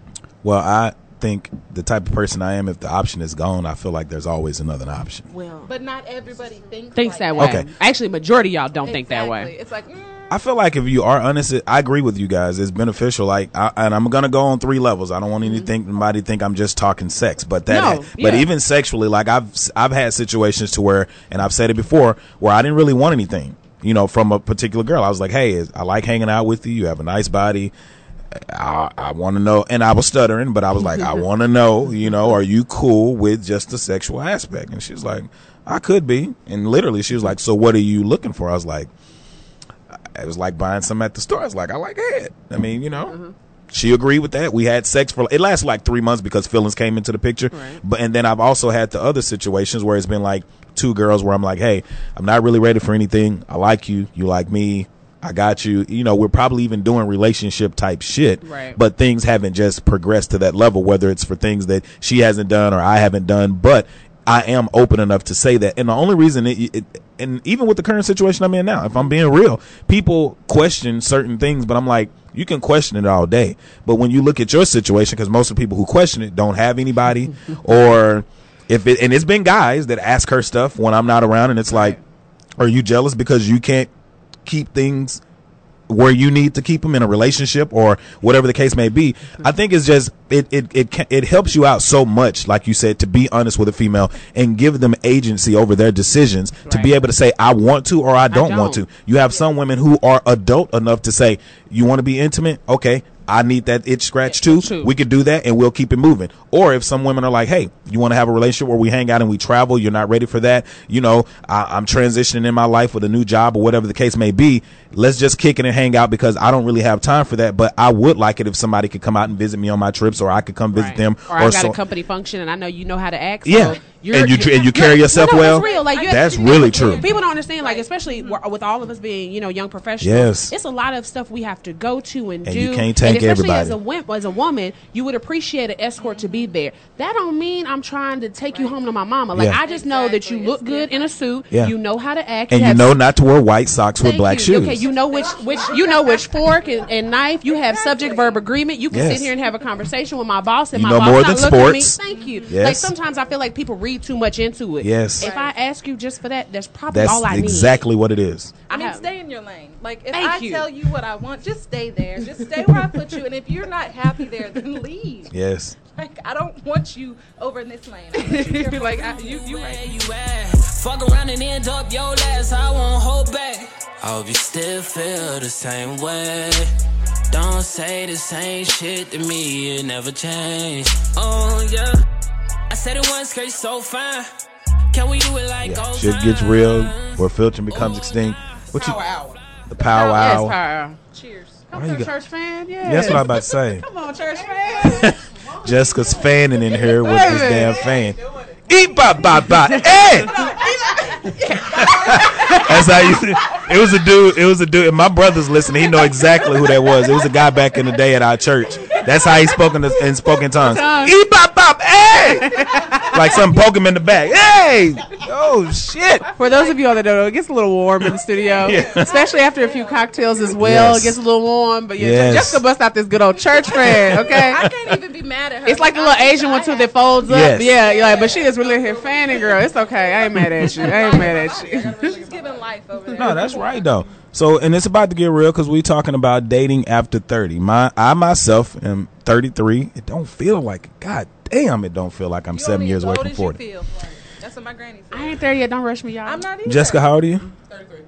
Well, I think the type of person I am, if the option is gone, I feel like there's always another option. Well, But not everybody thinks thinks like that way. Okay. Actually, majority of y'all don't think that way. It's like. Mm, I feel like if you are honest, I agree with you guys. It's beneficial. Like, I, and I'm gonna go on three levels. I don't want anything mm-hmm. anybody think I'm just talking sex, but that, No, but yeah. even sexually, like I've I've had situations to where, and I've said it before, where I didn't really want anything, you know, from a particular girl. I was like, hey, I like hanging out with you. You have a nice body. I, I want to know, and I was stuttering, but I was like, I want to know, you know, are you cool with just the sexual aspect? And she's like, I could be. And literally, she was like, so what are you looking for? I was like, it was like buying some at the store. I was like, I like head. I mean, you know. Mm-hmm. She agreed with that. We had sex for it lasted like three months because feelings came into the picture. Right. But and then I've also had the other situations where it's been like two girls where I'm like, hey, I'm not really ready for anything. I like you. You like me. I got you. You know, we're probably even doing relationship type shit. Right. But things haven't just progressed to that level, whether it's for things that she hasn't done or I haven't done. But I am open enough to say that. And the only reason it, it and even with the current situation I'm in now, if I'm being real, people question certain things, but I'm like, You can question it all day, but when you look at your situation, because most of the people who question it don't have anybody, or if it and it's been guys that ask her stuff when I'm not around, and it's like, are you jealous because you can't keep things where you need to keep them in a relationship or whatever the case may be. I think it's just it it it it helps you out so much, like you said, to be honest with a female and give them agency over their decisions to be able to say I want to or I don't, want to. don't. You have some women who are adult enough to say you want to be intimate, okay. I need that itch scratch too. True. We could do that and we'll keep it moving. Or if some women are like, hey, you want to have a relationship where we hang out and we travel, you're not ready for that. You know, I, I'm transitioning in my life with a new job or whatever the case may be. Let's just kick it and hang out because I don't really have time for that. But I would like it if somebody could come out and visit me on my trips or I could come visit Right. them. Or, I got so- a company function and I know you know how to act. Yeah. So you're, And you tr- and you carry yourself no, no, well. That's real. Like you That's really true. People don't understand. Like especially w- with all of us being you know young professionals. Yes. It's a lot of stuff we have to go to and, And do. you can't take and especially everybody. as a wimp, as a woman, you would appreciate an escort to be there. That don't mean I'm trying to take you home to my mama. Like Yeah. I just know that you look good in a suit. Yeah. You know how to act. and you have know not to wear white socks with black you. shoes. Okay, you know which which you know which fork and, and knife. You have subject verb agreement. You can Yes. sit here and have a conversation with my boss, and You my know boss more not than look at me. sports. Thank you. Yes. Like sometimes I feel like people read too much into it. Yes. If I ask you just for that, that's probably That's all I need. exactly what it is. I mean, stay in your lane. Like, if Thank I you. tell you what I want, just stay there. Just stay where I put you. And if you're not happy there, then leave. Yes. Like, I don't want you over in this lane. I you here like for I, me. you, you right. you at? Fuck around and end up your last. I won't hold back. I hope you still feel the same way. Don't say the same shit to me, it never changed. Oh yeah, I said it once, cause you so fine. Can we do it like Yeah. old Shit gets real where filtering becomes extinct. What you Power hour. the power Yes, hour? power. Cheers. Come Why to you the got- church fan. Yeah. That's what I'm about to say. Come on, church fan. Jessica's fanning in here with this damn fan. Eat bop bop bop. Hey! That's how you. It was a dude. It was a dude. And my brother's listening. He know exactly who that was. It was a guy back in the day at our church. That's how he spoke in, the, in spoken tongues. Eat bop bop. Hey! Like some poke him in the back. Hey! Oh shit! For those of you all that don't know, it gets a little warm in the studio, Yeah. especially after a few cocktails as well. Yes. It gets a little warm, but yeah, Yes. Jessica bust out this good old church fan. Okay, I can't even be mad at her. it's like the little Asian one too that folds up. Yes. Yeah, you're like, but she is really here fanning, girl. It's okay. I ain't mad at you. I ain't mad at you. She's giving life over there. No, that's right though. So, and it's about to get real because we're talking about dating after thirty. My, I myself am thirty three. It don't feel like. God damn, it don't feel like I'm You seven only years as away old from as you forty. feel. That's what my granny said. I ain't there yet. Don't rush me, y'all. I'm not either. Jessica, how old are you? 33.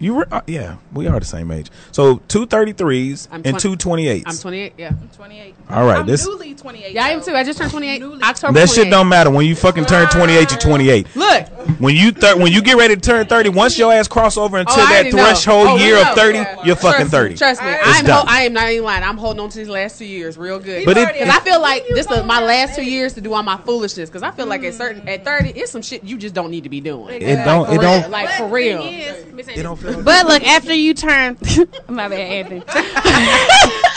You were, uh, yeah, we are the same age. So two thirty threes and twen- two 28s. I'm 28. Yeah. I'm 28. All right, I'm this- newly 28. Yeah, I am too. I just turned 28. Newly- October. that shit don't matter when you fucking turn 28. You're 28. Look, When you thir- when you get ready to turn 30, once your ass cross over into Oh, that threshold Oh, year of 30, Yeah. you're fucking trust 30. Me, trust me. It's I'm ho- I am not even lying. I'm holding on to these last two years real good. But it- Because I feel like this is my last two years to do all my foolishness. Because I feel like at certain at thirty, it's some shit you just don't need to be doing. It don't. It don't. like for real. It don't feel. But look, after you turn, my bad, Anthony.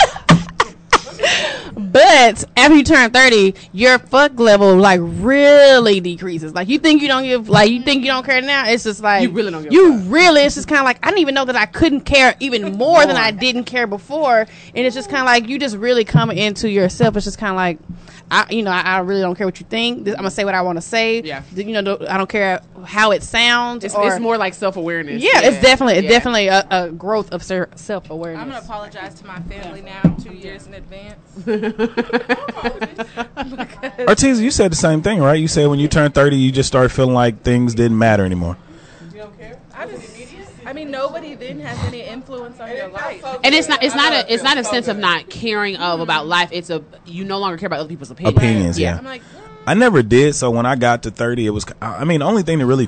but after you turn thirty, your fuck level like really decreases. Like you think you don't give, like you think you don't care now. It's just like You really don't give a You really, it's just kind of like I didn't even know that I couldn't care even more than I didn't care before, and it's just kind of like you just really come into yourself. It's just kind of like. I, you know, I, I really don't care what you think. This- I'm gonna say what I want to say. Yeah. You know, I don't care how it sounds. It's, or- it's more like self awareness. yeah, it's definitely it's Yeah. definitely a, a growth of self awareness. I'm gonna apologize to my family now, two years in advance. Ortiz, you said the same thing, right? You said when you turn 30, you just start feeling like things didn't matter anymore. You don't care? I just, I mean, nobody then has any influence on your life. And it's not. It's not a it's not a so sense of not caring of about life. It's a. You no longer care about other people's opinions. Opinions, yeah. I'm like, I never did. So when I got to 30, it was, I mean, the only thing that really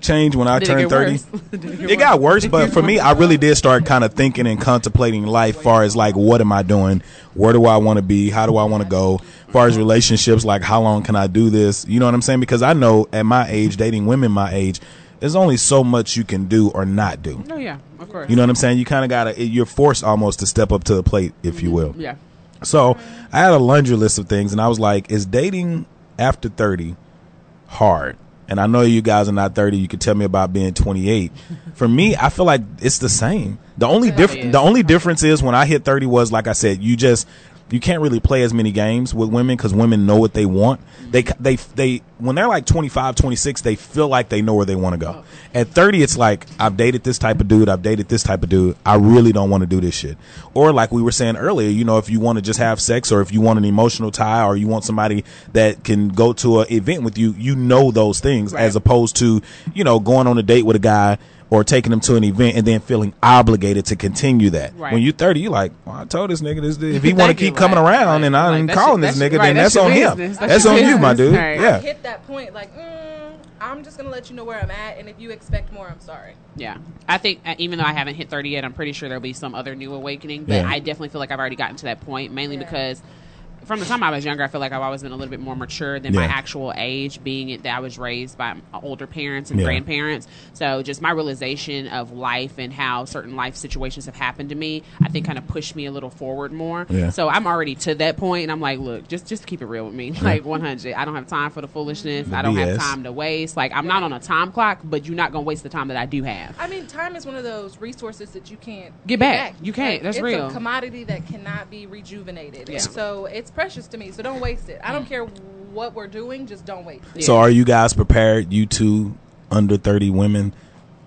changed when I Did turned get 30, it it got worse. But for me, I really did start kind of thinking and contemplating life far as like, what am I doing? Where do I want to be? How do I want to go? far as relationships, like how long can I do this? You know what I'm saying? Because I know at my age, dating women my age, there's only so much you can do or not do. Oh yeah, of course. You know what I'm saying? You kind of gotta, you're forced almost to step up to the plate, if you will. Yeah. So I had a laundry list of things, and I was like, "Is dating after thirty hard?" And I know you guys are not 30. You can tell me about being 28. For me, I feel like it's the same. The only difference, the only difference is when I hit 30 was like I said, you just you can't really play as many games with women because women know what they want. They they they when they're like 25, 26, they feel like they know where they want to go. Oh. At 30, it's like I've dated this type of dude, I've dated this type of dude. I really don't want to do this shit. Or like we were saying earlier, you know, if you want to just have sex, or if you want an emotional tie, or you want somebody that can go to an event with you, you know those things as opposed to you know going on a date with a guy or taking them to an event and then feeling obligated to continue that. Right. When you're 30, you're like, well, I told this nigga this. If he want to Thank you, keep coming right, around right. and I'm Like, calling your- this nigga, right, then that's, that's on your him. That's, That's on your you, my dude. Right. Yeah. hit that point like mm, i'm just gonna let you know where i'm at and if you expect more i'm sorry Yeah, I think uh, even though I haven't hit 30 yet, I'm pretty sure there'll be some other new awakening. But Yeah. I definitely feel like I've already gotten to that point, mainly Yeah. because from the time I was younger, I feel like I've always been a little bit more mature than my actual age, being it that I was raised by older parents and Yeah. grandparents. So just my realization of life and how certain life situations have happened to me, I think kind of pushed me a little forward more. Yeah. So I'm already to that point, and I'm like, look, just just keep it real with me, like 100. I don't have time for the foolishness. The I don't have time to waste. Like I'm not on a time clock, but you're not gonna waste the time that I do have. i mean time is one of those resources that you can't Get back. You can't. That's it's real. a commodity that cannot be rejuvenated Yeah. so it's precious to me so don't waste it i don't mm. care what we're doing just don't waste it So are you guys prepared, you two under 30 women,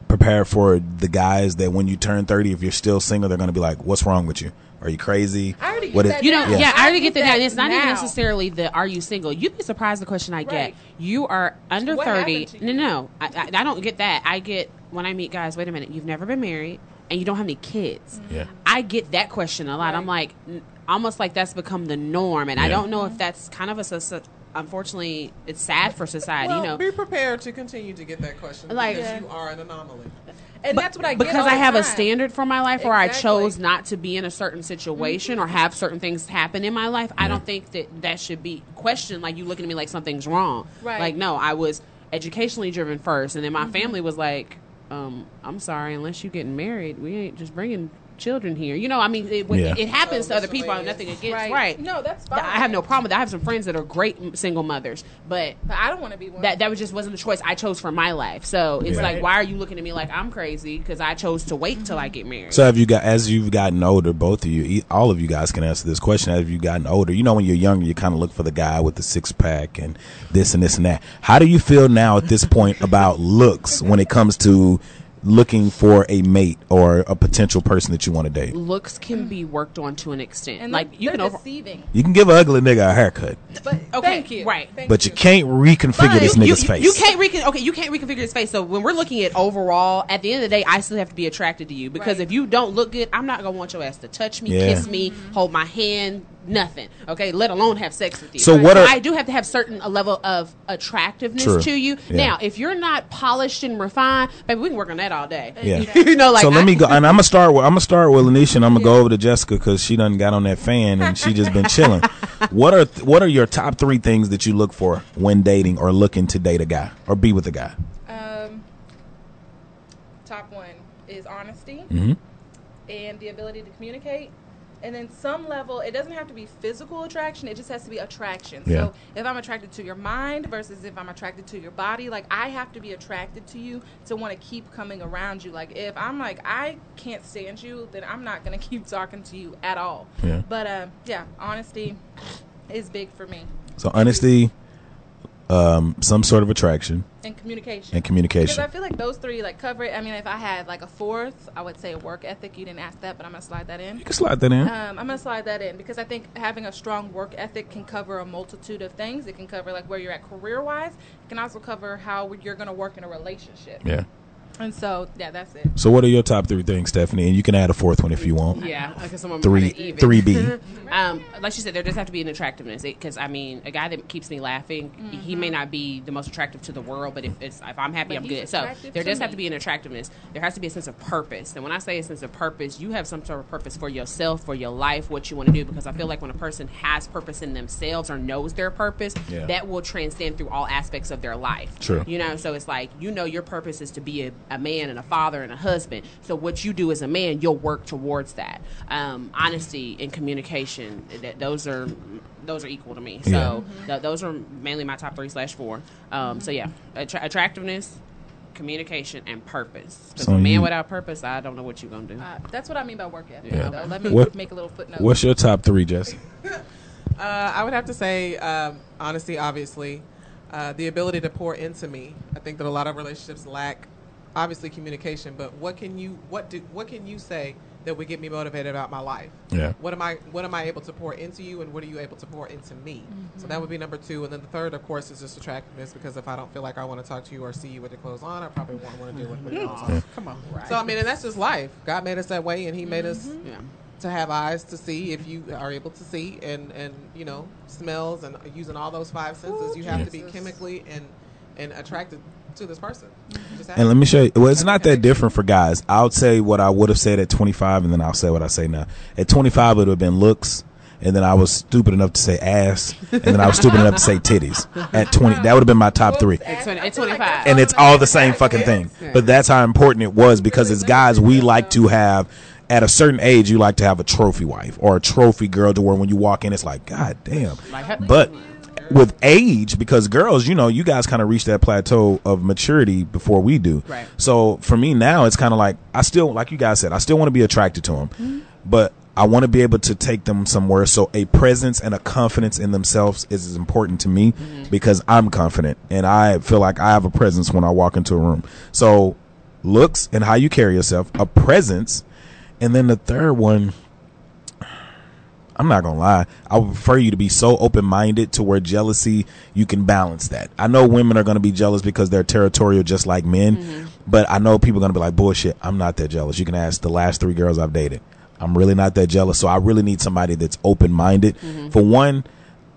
prepared for the guys that when you turn 30, if you're still single, they're going to be like, what's wrong with you? Are you crazy? I already What get is- that You know, now. yeah, I already get get that. that It's not even necessarily the "Are you single?" You'd be surprised the question I get. Right. You are under What thirty. to No, you? no, I, I, I don't get that. I get when I meet guys. Wait a minute, you've never been married and you don't have any kids. Yeah. I get that question a lot. I'm like, n- almost like that's become the norm, and I don't know if that's kind of a. soci- Unfortunately, it's sad for society. Well, you know, be prepared to continue to get that question Like- because Yeah. you are an anomaly. and But- that's what i get because all I the have a standard for my life, or I Exactly. Mm-hmm. chose not to be in a certain situation, or have certain things happen in my life. I don't think that that should be questioned. Like you looking at me like something's wrong. Right. Like no, I was educationally driven first, and then Mm-hmm. my family was like, um, "I'm sorry, unless you're getting married, we ain't just bringing children here." You know, I mean, it, when Yeah. it, it happens Oh, to other people. I have nothing against. right. Right. no that's fine I have no problem with that. I have some friends that are great single mothers, but but i don't want to be one that that was just wasn't the choice I chose for my life. So it's Yeah. like, why are you looking at me like I'm crazy because I chose to wait till I mm-hmm. get married? So have you got as you've gotten older, both of you, e- all of you guys can answer this question. As you've gotten older, you know when you're younger, you kind of look for the guy with the six pack and this and this and that. How do you feel now at this point about looks when it comes to looking for a mate or a potential person that you want to date? looks can be worked on to an extent. and like you can they're over. deceiving You can give an ugly nigga a haircut, but Okay, thank you right. Thank but you can't reconfigure But this you, nigga's you, face. you can't recon- okay. You can't reconfigure his face. So when we're looking at overall, at the end of the day, I still have to be attracted to you because Right. if you don't look good, I'm not gonna want your ass to touch me, Yeah. kiss me, hold my hand, nothing. Okay, let alone have sex with you. So what are- I do have to have certain a level of attractiveness True. to you. Yeah. Now, if you're not polished and refined, baby, we can work on that all day. Yeah. you know, like so let me go, and I'm gonna start with I'm gonna start with Lanisha, and I'm gonna go over to Jessica because she done got on that fan and she just been chilling. what are what are your top three things that you look for when dating or looking to date a guy or be with a guy? Um, top one is honesty Mhm. and the ability to communicate. And then some level, it doesn't have to be physical attraction. It just has to be attraction. Yeah. So if I'm attracted to your mind versus if I'm attracted to your body, like I have to be attracted to you to want to keep coming around you. Like if I'm like I can't stand you, then I'm not gonna keep talking to you at all. Yeah. But um, yeah, honesty is big for me So honesty, um, some sort of attraction, and communication. and communication. Because. I feel like those three like cover it. I mean, if I had like a fourth, I would say a work ethic. You didn't ask that, but I'm gonna slide that in. You can slide that in. Um, I'm gonna slide that in because I think having a strong work ethic can cover a multitude of things. It can cover like where you're at career wise. It can also cover how you're gonna work in a relationship. yeah. And so yeah, that's it. So what are your top three things, Stephanie? And you can add a fourth one if you want. Yeah, because someone Three, kinda even. three B. Um, like she said, there does have to be an attractiveness because I mean, a guy that keeps me laughing, he may not be the most attractive to the world, but if it's if I'm happy, But I'm good. So there to does have to be an attractiveness. There has to be a sense of purpose, and when I say a sense of purpose, you have some sort of purpose for yourself, for your life, what you want to do. Because I feel like when a person has purpose in themselves or knows their purpose, Yeah. that will transcend through all aspects of their life. True. You know, so it's like you know your purpose is to be a a man and a father and a husband. So what you do as a man, you'll work towards that. Um, honesty and communication. That those are those are equal to me. So Yeah. th- those are mainly my top three slash four. Um, so yeah, Attra- attractiveness, communication, and purpose. Because So a man you- without purpose, I don't know what you're gonna do. Uh, that's what I mean by work ethic. Yeah. though. Let me What- make a little footnote. What's your top three, Jesse? Uh, I would have to say um, honesty, obviously, uh, the ability to pour into me. I think that a lot of relationships lack, obviously, communication. But what can you what do what can you say that would get me motivated about my life? Yeah. What am I what am I able to pour into you, and what are you able to pour into me? So that mm-hmm. would be number two, and then the third, of course, is just attractiveness. Because if I don't feel like I want to talk to you or see you with your clothes on, I probably won't want to deal with your clothes on. Come on, So I mean, and that's just life. God made us that way, and He made us mm-hmm. yeah. to have eyes to see. If you are able to see, and and you know, smells and using all those five senses, you have to be chemically and and attracted to this person. You just have And let me show you. Well, it's not that different for guys. I'll say what I would have said at 25, and then I'll say what I say now. At 25, it would have been looks, and then I was stupid enough to say ass, and then I was stupid enough to say titties. At 20, that would have been my top three. At, 20, at 25. And it's all the same fucking thing. But that's how important it was because as guys, we like to have. At a certain age, you like to have a trophy wife or a trophy girl to where when you walk in, it's like, God damn. But with age, because girls, you know, you guys kind of reach that plateau of maturity before we do. Right. So for me now, it's kind of like I still, like you guys said, I still want to be attracted to them, Mm-hmm. but I want to be able to take them somewhere. So a presence and a confidence in themselves is important to me Mm-hmm. because I'm confident and I feel like I have a presence when I walk into a room. So looks and how you carry yourself, a presence, and then the third one. I'm not gonna lie. I would prefer you to be so open minded to where jealousy you can balance that. I know women are gonna be jealous because they're territorial just like men, mm-hmm. but I know people are gonna be like, bullshit, I'm not that jealous. You can ask the last three girls I've dated. I'm really not that jealous. So I really need somebody that's open minded. Mm-hmm. For one,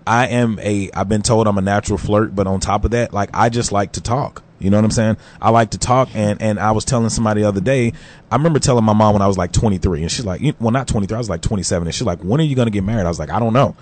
I am a I've been told I'm a natural flirt, but on top of that, like I just like to talk. You know what I'm saying? I like to talk and and I was telling somebody the other day, I remember telling my mom when I was like 23 and she's like, well not 23, I was like 27 and she's like, "When are you going to get married?" I was like, "I don't know."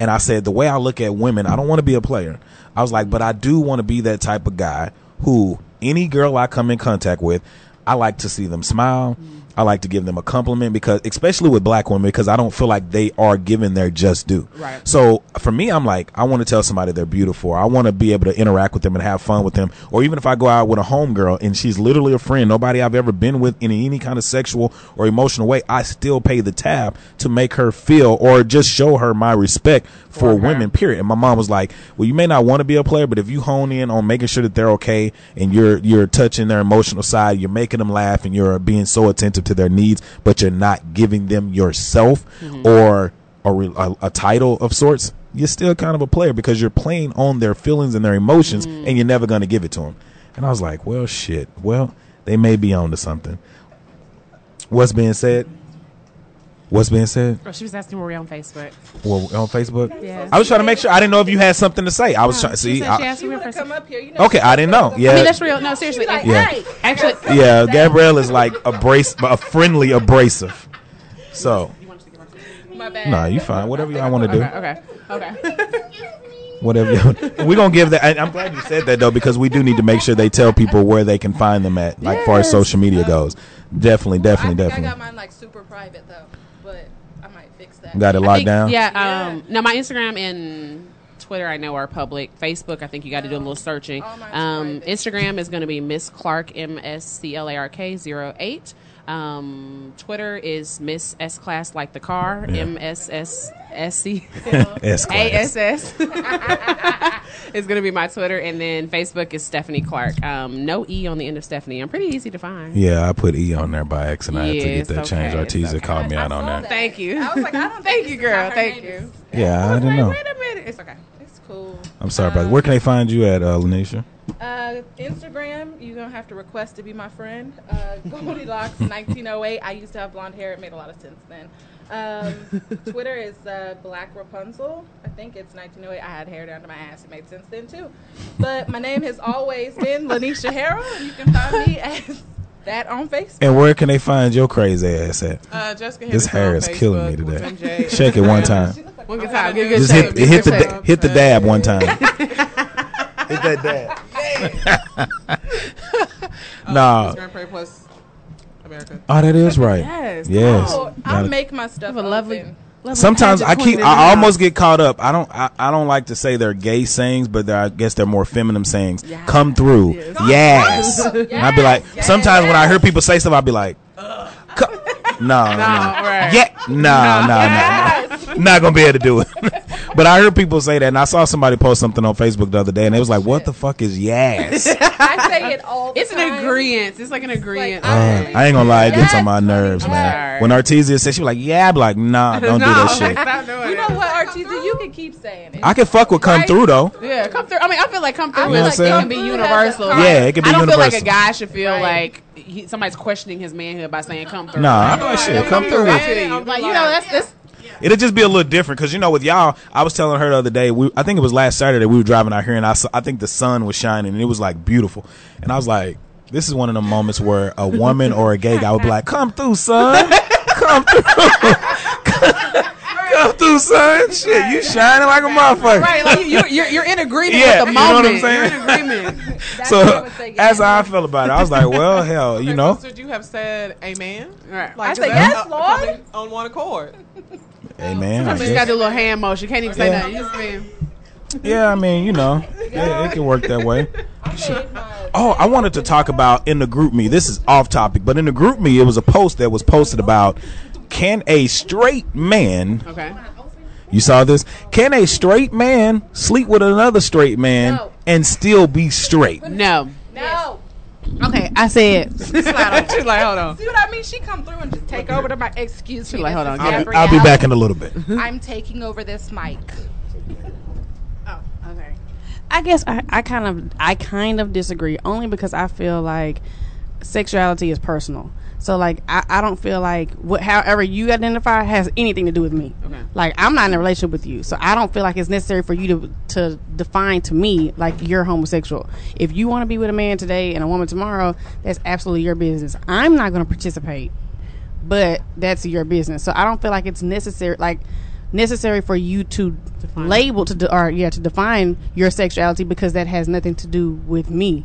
And I said, "The way I look at women, I don't want to be a player." I was like, "But I do want to be that type of guy who any girl I come in contact with, I like to see them smile. I like to give them a compliment because, especially with black women, because I don't feel like they are given their just due. Right. So for me, I'm like, I want to tell somebody they're beautiful. I want to be able to interact with them and have fun with them. Or even if I go out with a homegirl and she's literally a friend, nobody I've ever been with in any kind of sexual or emotional way, I still pay the tab to make her feel or just show her my respect for, her. women, period. And my mom was like, well, you may not want to be a player, but if you hone in on making sure that they're okay and you're, you're touching their emotional side, you're making them laugh and you're being so attentive to their needs, but you're not giving them yourself mm-hmm. or a, a, a title of sorts, you're still kind of a player because you're playing on their feelings and their emotions mm-hmm. and you're never going to give it to them. And I was like, well, shit. Well, they may be on to something. What's being said? What's being said? Oh, she was asking where we on Facebook. Well, on Facebook? Yeah. I was trying to make sure. I didn't know if you had something to say. I was trying to She see. said I- she asked me want where to come Facebook. up here? You know, okay, I didn't know. Yeah. I mean, that's real. No, seriously. Like, Yeah. hey, Actually, yeah, Gabrielle is like abrasive, a friendly abrasive. So, my bad. nah, you fine. Whatever y'all want to do. okay, okay, okay. Whatever y'all. We're gonna give that. and I'm glad you said that though, because we do need to make sure they tell people where they can find them at, like far as social media goes. Definitely, I definitely, think I definitely. got mine like super private though, but I might fix that. Got it locked think- down. Yeah. Um, now my Instagram and Twitter I know are public. Facebook I think you got to do a little searching. Um. Instagram is going to be Miss Clark M S C L A R K 08. Um, Twitter is Miss S Class like the car Yeah. M S S S C S A class. S S. It's going to be my Twitter, and then Facebook is Stephanie Clark. Um, no E on the end of Stephanie. I'm pretty easy to find. Yeah, I put E on there by accident. I had to get it's that changed. okay, Artesia it's called me out on that. that. Thank you. I was like, I don't Thank think you, girl. Thank you. is. Yeah, I Wait, didn't know. Wait a minute. It's okay. It's cool. I'm sorry, brother. Where can they find you at, uh, Lanisha? Uh, Instagram, you're gonna have to request to be my friend. Uh, Goldilocks 1908. I used to have blonde hair. It made a lot of sense then. Um, Twitter is uh, Black Rapunzel. I think it's 1908. I had hair down to my ass. It made sense then too. But my name has always been Lanisha Harrell. You can find me as that on Facebook. And where can they find your crazy ass at? Uh, Jessica This Henderson hair on is killing me today. Shake it one time. One good time. Good, good Just hit hit the hit the dab one time. hit that dab. Nah. Oh, Grand Prairie plus America. Oh, that is right. Yes. Yes. Oh, I Gotta- make my stuff a lovely- open. Lovely Sometimes I keep. I almost get caught up. I don't. I, I don't like to say they're gay sayings, but I guess they're more feminine sayings. Come through, yes. And I'd be like, sometimes when I hear people say stuff, I'd be like, no, no, no, right. yeah, no, no, no, not gonna be able to do it. but I heard people say that, and I saw somebody post something on Facebook the other day, and it was like, "What the fuck is yes?" uh, I say it all the It's an time. agreement. It's like an agreement. I ain't gonna lie, it gets on my nerves, man. When Artesia said she was like, "Yeah," I'm like, "Nah, don't do that shit." You know what, Artesia? You can keep saying it. I can fuck with come Right. through though. Yeah, come through. I mean, I feel like come through I feel is like it can be universal. has Yeah, it can be universal. I don't feel like a guy should feel Right. like he, somebody's questioning his manhood by saying come through. Nah, I know that shit. Come through. I feel. Like you know, that's that's It'll just be a little different because you know with y'all, I was telling her the other day. We, I think it was last Saturday. We were driving out here, and I, saw, I think the sun was shining, and it was like beautiful. And I was like, "This is one of the moments where a woman or a gay guy would be like, come through, son, come through, come through, son. Shit, you shining like a motherfucker." right. Like you, you're you're in agreement Yeah, with the you know what I'm moment. saying? You're in agreement. That's So would that's how I felt about it. I was like, "Well, hell, you Okay, know, so should you have said amen? Right. Like, I is say, "Yes, Lord." On one accord. Amen. I Sometimes you just got to do a little hand motion. You can't even say Yeah. nothing. You just being, yeah, I mean, you know, yeah, it can work that way." Oh, I wanted to talk about in the GroupMe. This is off topic, but in the GroupMe, it was a post that was posted about can a straight man, okay. you saw this? Can a straight man sleep with another straight man No. and still be straight? No. No. Okay, I said. She's like, hold on. See what I mean? She come through and just take over the mic. Excuse me. like, hold is on, I'll be, I'll be back in a little bit. I'm taking over this mic. Oh, okay. I guess I, I kind of I kind of disagree only because I feel like sexuality is personal. So like I, I don't feel like what however you identify has anything to do with me. Okay. Like I'm not in a relationship with you, so I don't feel like it's necessary for you to to define to me like you're homosexual. If you want to be with a man today and a woman tomorrow, that's absolutely your business. I'm not going to participate, but that's your business. So I don't feel like it's necessary like necessary for you to label to de- or yeah to define your sexuality because that has nothing to do with me.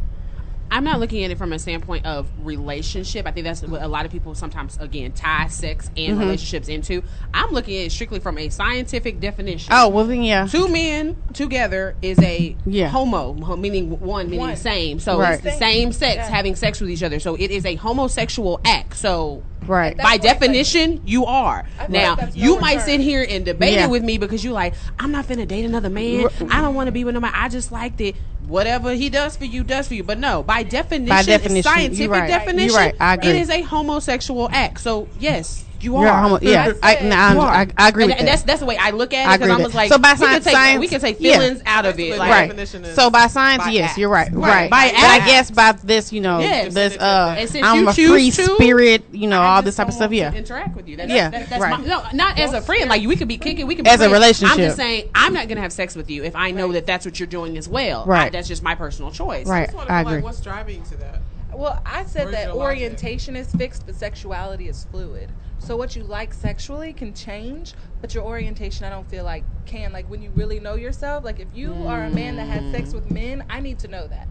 I'm not looking at it from a standpoint of relationship. I think that's what a lot of people sometimes again tie sex and Mm-hmm. relationships into. I'm looking at it strictly from a scientific definition. Oh well then yeah. Two men together is a Yeah. homo, meaning one, meaning One. the same. So Right. it's the same sex Yeah. having sex with each other. So it is a homosexual act. So Right. by That's what I think. definition, you are. Now that's you no might return. sit here and debate Yeah. it with me because you're like, I'm not finna date another man. I don't want to be with nobody. I just liked it. Whatever he does for you, does for you. But no, by definition, definition, scientific right. definition, right. I agree. it is a homosexual act. So yes, you You're a are. homo- yeah, I I, said- nah, You I, are. I, I agree and, with and that. that's that's the way I look at it because I'm with like, So by we can science- take science- we can take yeah. feelings out of it, like right. definition is So by science, by yes, acts. you're right. Right. Right. By But I guess by this, you know, Yeah. this uh, I'm a free to, spirit, you know, I all this type of stuff. Yeah. interact with you. That, Yeah, that, that's right. my, no, not as a friend. Like we could be kicking, we could be As a relationship. I'm just saying, I'm not gonna have sex with you if I know that that's what you're doing as well. Right. That's just my personal choice. Right. I just I know, agree. what's driving to that? Well, I said that orientation is fixed, but sexuality is fluid. So what you like sexually can change, but your orientation, I don't feel like can. Like when you really know yourself, like if you are a man that has sex with men, I need to know that,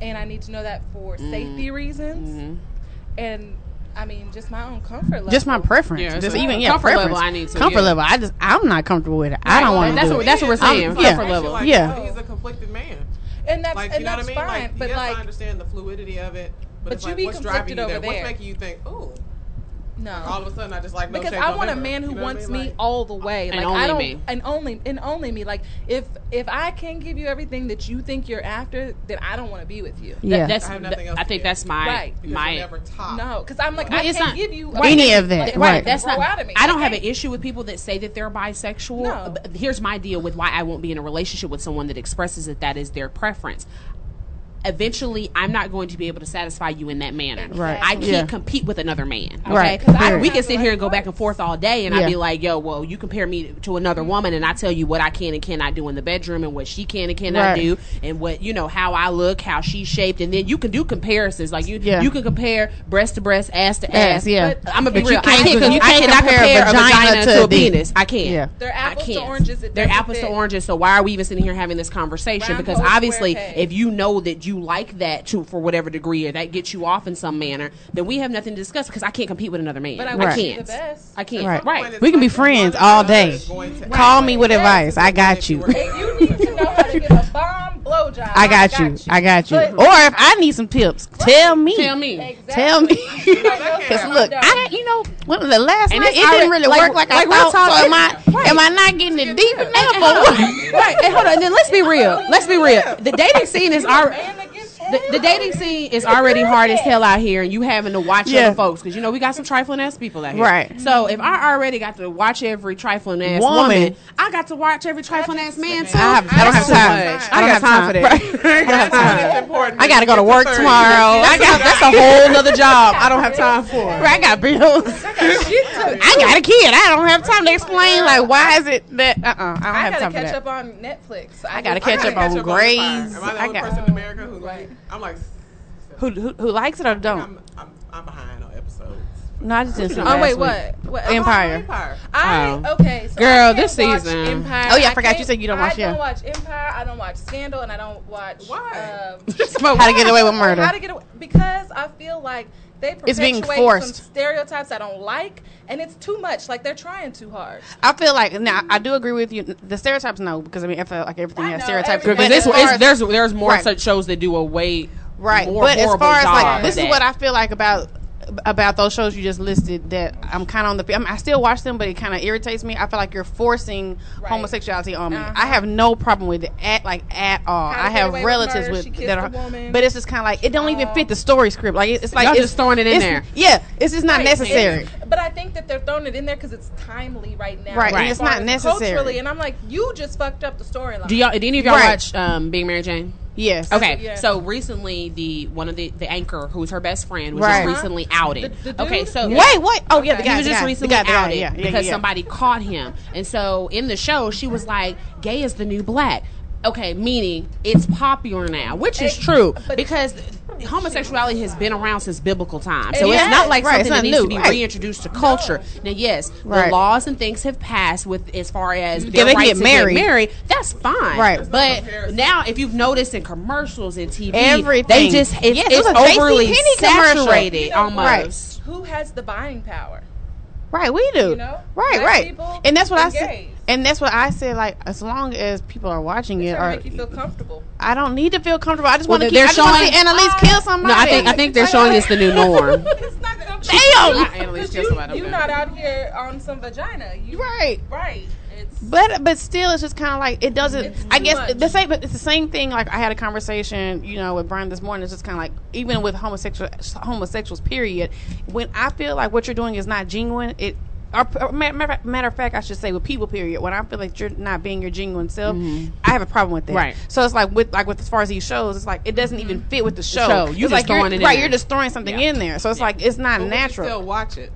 and I need to know that for Mm. safety reasons, Mm-hmm. and I mean just my own comfort level. Just my preference. Yeah, just so even yeah, comfort preference. level I need to, comfort yeah. level. I just I'm not comfortable with it. I don't want to That's do what- it. that's what we're saying, I'm- comfort yeah. level. Like, Yeah. oh, he's a conflicted man. and that's Like, and you know what I that's mean? fine. Like, but yes, like I understand the fluidity of it, but, But it's you like, be what's driving conflicted you there? over What's making you think, ooh, no, all of a sudden I just like no because shape, I want a man who You know what I wants mean? me all the way. And like only I don't, me. and only and only me. Like if if I can give you everything that you think you're after, then I don't want to be with you. That- Yeah. that's I have nothing else I to think give. that's my Right. because my you're never top. No, because I'm like But I it's can't not- give you Right. Any of that, Like, right. That's not. out of me. I don't have an issue with people that say that they're bisexual. No. But Here's my deal with why I won't be in a relationship with someone that expresses that that is their preference. Eventually, I'm not going to be able to satisfy you in that manner. Right. I can't Yeah. compete with another man. Okay? Right. 'Cause I- we can sit here and go back and forth all day, and I'd be like, "Yo, well, you compare me to another woman, and I tell you what I can and cannot do in the bedroom, and what she can and cannot Right. do, and what you know how I look, how she's shaped, and then you can do comparisons. Like you, Yeah. you can compare breast to breast, ass to Ass, ass. yeah. But I'm gonna be But real. you can't I can't, you can't cannot compare compare, a a vagina, vagina to, to a a penis. I can't. Yeah. They're I apples to can't. oranges. They're doesn't apples to oranges. So why are we even sitting here having this conversation? Round because obviously, if you know that you you like that to for whatever degree or that gets you off in some manner, then we have nothing to discuss because I can't compete with another man. But I I, can't. the best. I can't. Right. Right. We can be friends all day. Call me with advice. I got you. And you need to know how to give a bomb blowjob. I got you. I got you. But- Or if I need some tips, tell me. Tell me. Exactly. Tell me. Because Because look, I got you know, one of the last And night it didn't really like- work like, like I real thought. talk, So am I right. am I not getting it deep enough? right. And hold on. And then let's be real. Let's be real. The dating scene is already. Man that gets The, the dating scene is already hard as hell out here, and you having to watch Yeah. other folks because you know we got some trifling ass people out here. Right. So if I already got to watch every trifling ass Woman. woman, I got to watch every trifling ass man too. I have- I don't have That's too time. much. I don't have time for that. Right. I don't have time. important. I gotta go to work tomorrow. I got That's a whole nother job. I don't have time for. Right, I got bills. I got a kid. I don't have time to explain like why is it that uh uh I don't I have gotta catch up on Netflix. I gotta catch up on catch grades. Am I the only person in America who like? I'm like, Who, who who likes it or don't? I'm, I'm, I'm behind on episodes. No, I just didn't see. Oh last wait, week. what? what? Empire. Empire. I Oh. okay. So Girl, I can't this watch season. Empire. Oh, yeah, I forgot you said you don't watch, I don't watch Empire. I don't watch Scandal, and I don't watch. Why? Um, How to get away with murder? How to get away? Because I feel like they perpetuate It's being some forced. stereotypes I don't like, and it's too much. Like they're trying too hard. I feel like now I do agree with you. The stereotypes, no, because I mean I feel like everything I has know, stereotypes. But Because as this, it's, there's there's more Right. such shows that do a way right, more but as far as like this is what. I feel like about about those shows you just listed that I'm kind of on the. I, mean, I still watch them, but it kind of irritates me. I feel like you're forcing Right. homosexuality on me. Uh-huh. I have no problem with it at like at all. How to I have Away with relatives Murder, with, that are, but it's just kind of like it don't even Oh. fit the story script. Like it- it's like Y'all it's just throwing it in there. Yeah, it's just not Right. necessary. It's- But I think that they're throwing it in there because it's timely right now. Right, and it's not necessary. Culturally, and I'm like, you just fucked up the storyline. Do y'all? Did any of y'all Right. watch um, Being Mary Jane? Yes. Okay, Yeah. so recently the one of the the anchor who's her best friend was Right. just recently outed. The- the okay, dude? so Wait, wait. Oh yeah, the guy. he was the just guy, recently the guy, the outed yeah, yeah, because yeah. somebody caught him, and so in the show she was like, "Gay is the new black." Okay, meaning it's popular now, which is Ex- true because homosexuality has been around since biblical times. So Yeah, it's not like right, it's something that not needs to be right. reintroduced to culture. Now, yes, Right. the laws and things have passed with as far as Yeah, their they right get to married. Get married. That's fine, Right. But now, if you've noticed in commercials and TV, Everything. they just it's, Yes, it it's was overly saturated You know, almost. Who has the buying power? Right, we do. You know? right, Black right. And that's what I said. And that's what I said. Like, as long as people are watching it, Trying or make you feel comfortable. I don't need to feel comfortable. I just Well, want to they're keep. I just want to see Annalise ah. kill somebody. No, I think I think they're showing it's the new norm. it's not gonna Damn! Annalise you, Jessamine, you're not out here on some vagina. You, Right. Right. It's But but still, it's just kind of like it doesn't. I guess much. the same. But it's the same thing. Like I had a conversation, you know, with Brian this morning. It's just kind of like even with homosexual homosexuals. Period. When I feel like what you're doing is not genuine, it. Or, or matter, matter of fact, I should say with people. Period. When I feel like you're not being your genuine self, mm-hmm. I have a problem with that. Right. So it's like with like with as far as these shows, it's like it doesn't even fit with the show. show. You it's just like you're, throwing it right. there. You're just throwing something Yeah. in there. So it's like it's not But natural. still watch it.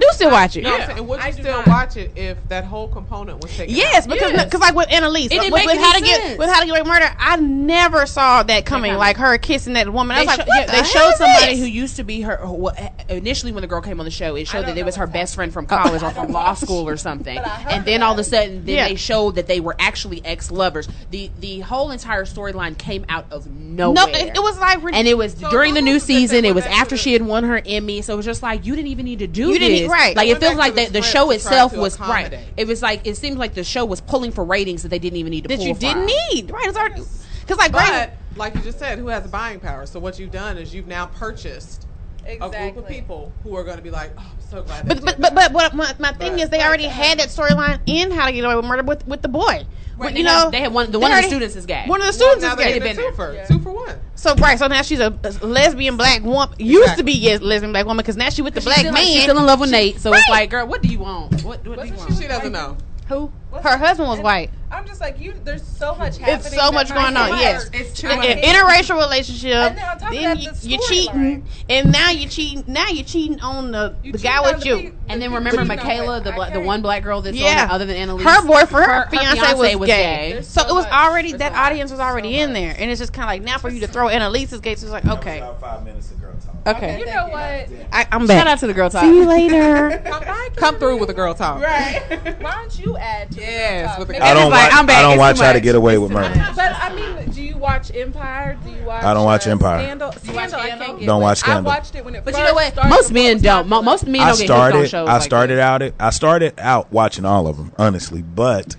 I do still watch it. No, I'm yeah. saying, would you I do still not. watch it if that whole component was taken Yes, out? because Yes. because like with Annalise, It didn't with, make with any how to get with how to get away with murder, I never saw that coming. coming. Like her kissing that woman, I They, was like, sho- what yeah, the they hell showed is somebody this? who used to be her. Who, initially, when the girl came on the show, it showed that it was her best friend from Oh. college or from law school or something. But I heard And then all of a sudden, then Yeah. they showed that they were actually ex lovers. the The whole entire storyline came out of no, nowhere. it, it was like and it was So during the who new was the thing season. It when was they after could've- she had won her Emmy, so it was just like you didn't even need to do You didn't- this. Right. Like They it feels like the, the the show script to try itself to was right. It was like it seems like the show was pulling for ratings that they didn't even need to pull. that pull you for. didn't need. Right, it's already because like But Greg, like you just said, who has the buying power? So what you've done is you've now purchased exactly. a group of people who are going to be like, "Oh, I'm so glad." but they but but, but what my, my thing But- is, they already had that storyline in How to Get Away with Murder with with the boy. When, you know, have- they had one- the they one of the students is gay. One of the students now is they gay. been two there. for Yeah. two for one. So right, so now she's a, a lesbian black woman. Used to be yes, lesbian black woman because now she with the black still, man. She's still in love with Nate, so it's like, girl, what do you want? What, what do you want? she She doesn't know. Who? What's Her husband was white. I'm just like you. There's so much happening. It's so much going on. be Yes. It's too much. an interracial relationship. And then on top of then that, you, the you're cheating, storyline. and now you're cheating. Now you're cheating on the, You the guy on with the you. pe- And then remember people you know, Michaela, the bla- the one black girl that's Yeah, on it, other than Annalise. her boyfriend, her, her fiance, fiance was, was gay. gay. So so it was much. already that audience was already So in much. there, and it's just kind of like now for you to throw Annalise's gay. It's like okay, five minutes of girl talk. Okay. You know what? I, I'm back. Shout out to the girl talk. See you later. Come back. Come through with a girl talk. Right. Why don't you add to Yes, the with the Maybe I don't like, watch. I'm back, I don't it's watch How to. Get Away with Murder. But I mean, do you watch Empire? Do you watch? I don't watch uh, Empire. Scandal. Scandal, I can't get. Don't watch Scandal. I watched it when it But first you know what? Most men don't. Mo- Most men don't get hooked on started. shows I started this. out. It. I started out watching all of them, honestly, but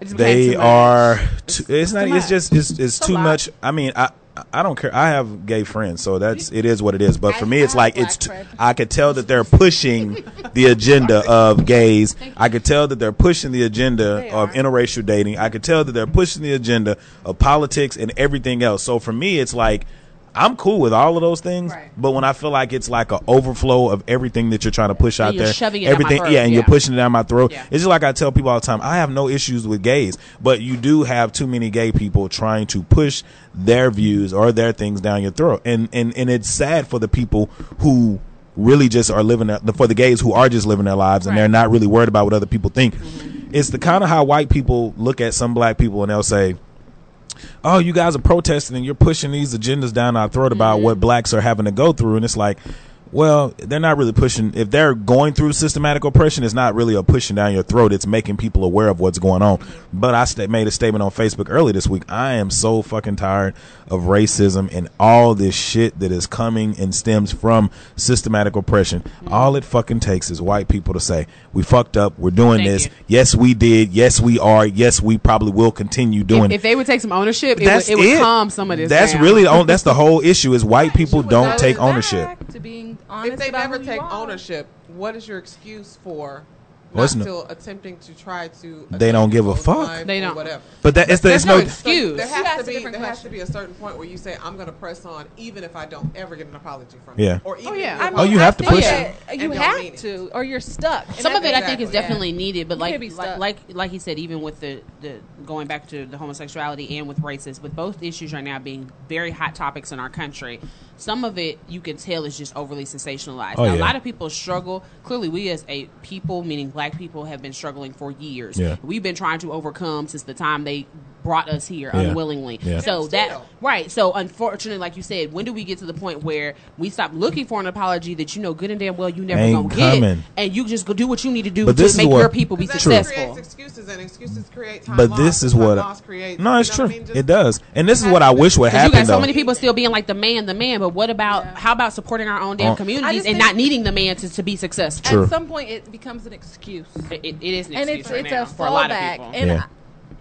It just became they are. Too, it's not. too It's just. It's, it's a too much. I mean, I. I don't care. I have gay friends, so that's it is what it is. But for me, it's like it's. T-. I could tell that they're pushing the agenda of gays. I could tell that they're pushing the agenda of interracial dating. I could tell that they're pushing the agenda of politics and everything else. So for me, it's like I'm cool with all of those things, Right. but when I feel like it's like an overflow of everything that you're trying to push out there, shoving it down my everything, yeah, and you're pushing it down my throat. Yeah. It's just like I tell people all the time. I have no issues with gays, but you do have too many gay people trying to push their views or their things down your throat, and and and it's sad for the people who really just are living their, for the gays who are just living their lives and they're not really worried about what other people think. Mm-hmm. It's the kind of how white people look at some black people and they'll say, oh, you guys are protesting and you're pushing these agendas down our throat about mm-hmm. what blacks are having to go through. And it's like, well, they're not really pushing. If they're going through systematic oppression, it's not really a pushing down your throat. It's making people aware of what's going on. But I sta made a statement on Facebook early this week. I am so fucking tired of racism and all this shit that is coming and stems from systematic oppression. All it fucking takes is white people to say, we fucked up. We're doing Thank this. you. Yes, we did. Yes, we are. Yes, we probably will continue doing If, it if they would take some ownership, it that's would, it would it. calm some of this. That's down. really the that's the whole issue is white people don't take ownership. To being honest If they never take ownership, what is your excuse for not it's no- still attempting to try to? They don't give a fuck. They don't. Whatever. But that it's the, There's it's no no excuse. There You has to be different there has to be a certain point where you say I'm going to press on even if I don't ever get an apology from Yeah. you. Or even oh yeah. I oh, mean, Oh, you have to push that and You have to, or you're stuck. And Some of it, I think, is Exactly, yeah. definitely needed, but like, like, like, like he said, even with the, the going back to the homosexuality and with races, with both issues right now being very hot topics in our country, some of it you can tell is just overly sensationalized. Oh, Now, yeah. A lot of people struggle. Clearly, we as a people, meaning Black people, have been struggling for years. Yeah. We've been trying to overcome since the time they brought us here Yeah. unwillingly. Yeah. So And that right. So unfortunately, like you said, when do we get to the point where we stop looking for an apology that you know good and damn well you never Ain't gonna get, and you just go do what you need to do But to is make what- your people be Because that successful. creates excuses and excuses create time But lost, this is what lost creates, No, it's you know true. I mean? It does. And this is what I wish would would 'Cause you happen got so though. many people still being like the man, the man, but what about Yeah. how about supporting our own damn Oh. communities and not needing the man to, to be successful? True. At some point, it becomes an excuse. It, it- it is an and excuse it's right it's now a for a lot of fallback. And Yeah.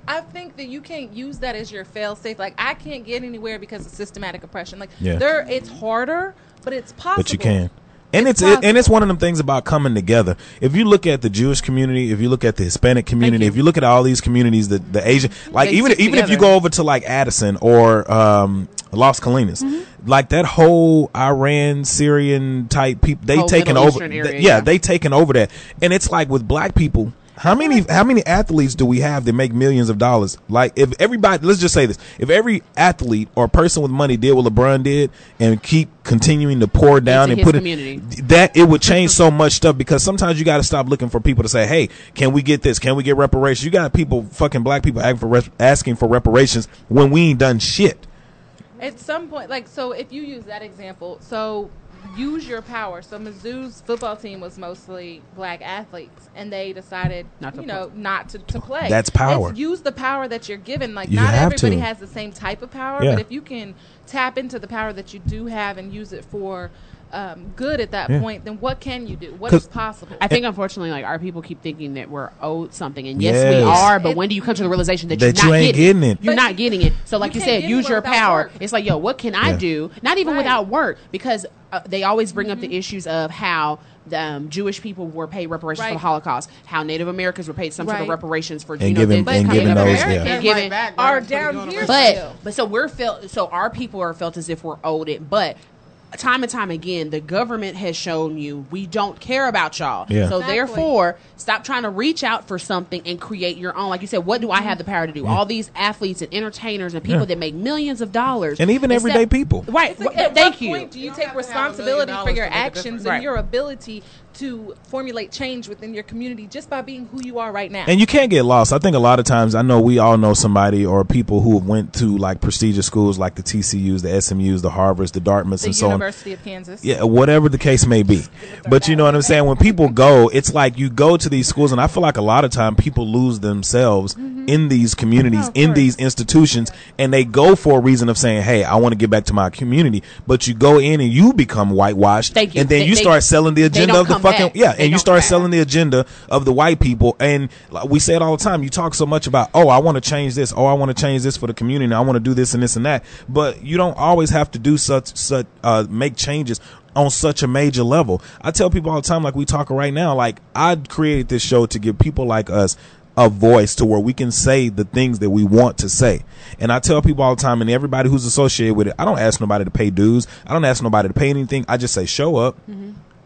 I, I think that you can't use that as your fail safe. Like I can't get anywhere because of systematic oppression. Like Yeah. there, it's harder, but it's possible. But you can. And it's, It's it, and it's one of them things about coming together. If you look at the Jewish community, if you look at the Hispanic community, you. if you look at all these communities, the the Asian, like They even stick even if you go over to like Addison or um, Las Colinas, Mm-hmm. like that whole Iran Syrian type people, they Whole taken over. Eastern th- yeah, yeah. they taken over that, and it's like with black people. How many how many athletes do we have that make millions of dollars? Like if everybody, let's just say this: if every athlete or person with money did what LeBron did and keep continuing to pour down Into and put it, that it would change so much stuff because sometimes you got to stop looking for people to say, "Hey, can we get this? Can we get reparations?" You got people, fucking black people, for asking for reparations when we ain't done shit. At some point, like so, if you use that example, so use your power. So Mizzou's football team was mostly black athletes, and they decided, Not you know, not to, to play. That's power. It's use the power that you're given. Like You not have everybody to. has the same type of power, Yeah. but if you can tap into the power that you do have and use it for um, good at that Yeah. point, then what can you do? What is possible? I think unfortunately, like our people keep thinking that we're owed something, and yes, we are. But It- when do you come to the realization that, That you're you not ain't getting, getting it. You're But not getting it. So, like you you, said, use your power. work. It's like, yo, what can I do? Not even Right. without work, because uh, they always bring up the issues of how. The, um, Jewish people were paid reparations for the Holocaust. How Native Americans were paid some sort of reparations for And you know, giving- the- and giving those, yeah. and giving Right back, are right before you down here but but so we're felt so our people are felt as if we're owed it but time and time again the government has shown you we don't care about y'all Yeah. so Exactly. therefore stop trying to reach out for something and create your own like you said what do i have the power to do all these athletes and entertainers and people Yeah. that make millions of dollars And even Instead- everyday people. right like, Well, at thank what you point do you, You take have to have a responsibility for your dollars to make a actions and Right. your ability to formulate change within your community just by being who you are right now? And you can't get lost. I think a lot of times, I know we all know somebody or people who have went to like prestigious schools like the TCU's, the SMU's, the Harvards, the Dartmouths, The and so on. University of Kansas. Yeah, whatever the case may be. But you know what I'm saying? When people go, it's like you go to these schools, and I feel like a lot of time people lose themselves in these communities, Mm-hmm. Oh, in these institutions, and they go for a reason of saying, "Hey, I want to get back to my community." But you go in and you become whitewashed, Thank you. and then They- you start selling the agenda of the fucking yeah, and you start back. selling the agenda of the white people. And like, we say it all the time. You talk so much about, "Oh, I want to change this. Oh, I want to change this for the community. I want to do this and this and that." But you don't always have to do such such uh, make changes on such a major level. I tell people all the time, like we talk right now, like I created this show to give people like us a voice to where we can say the things that we want to say. And I tell people all the time, and everybody who's associated with it, I don't ask nobody to pay dues. I don't ask nobody to pay anything. I just say, show up,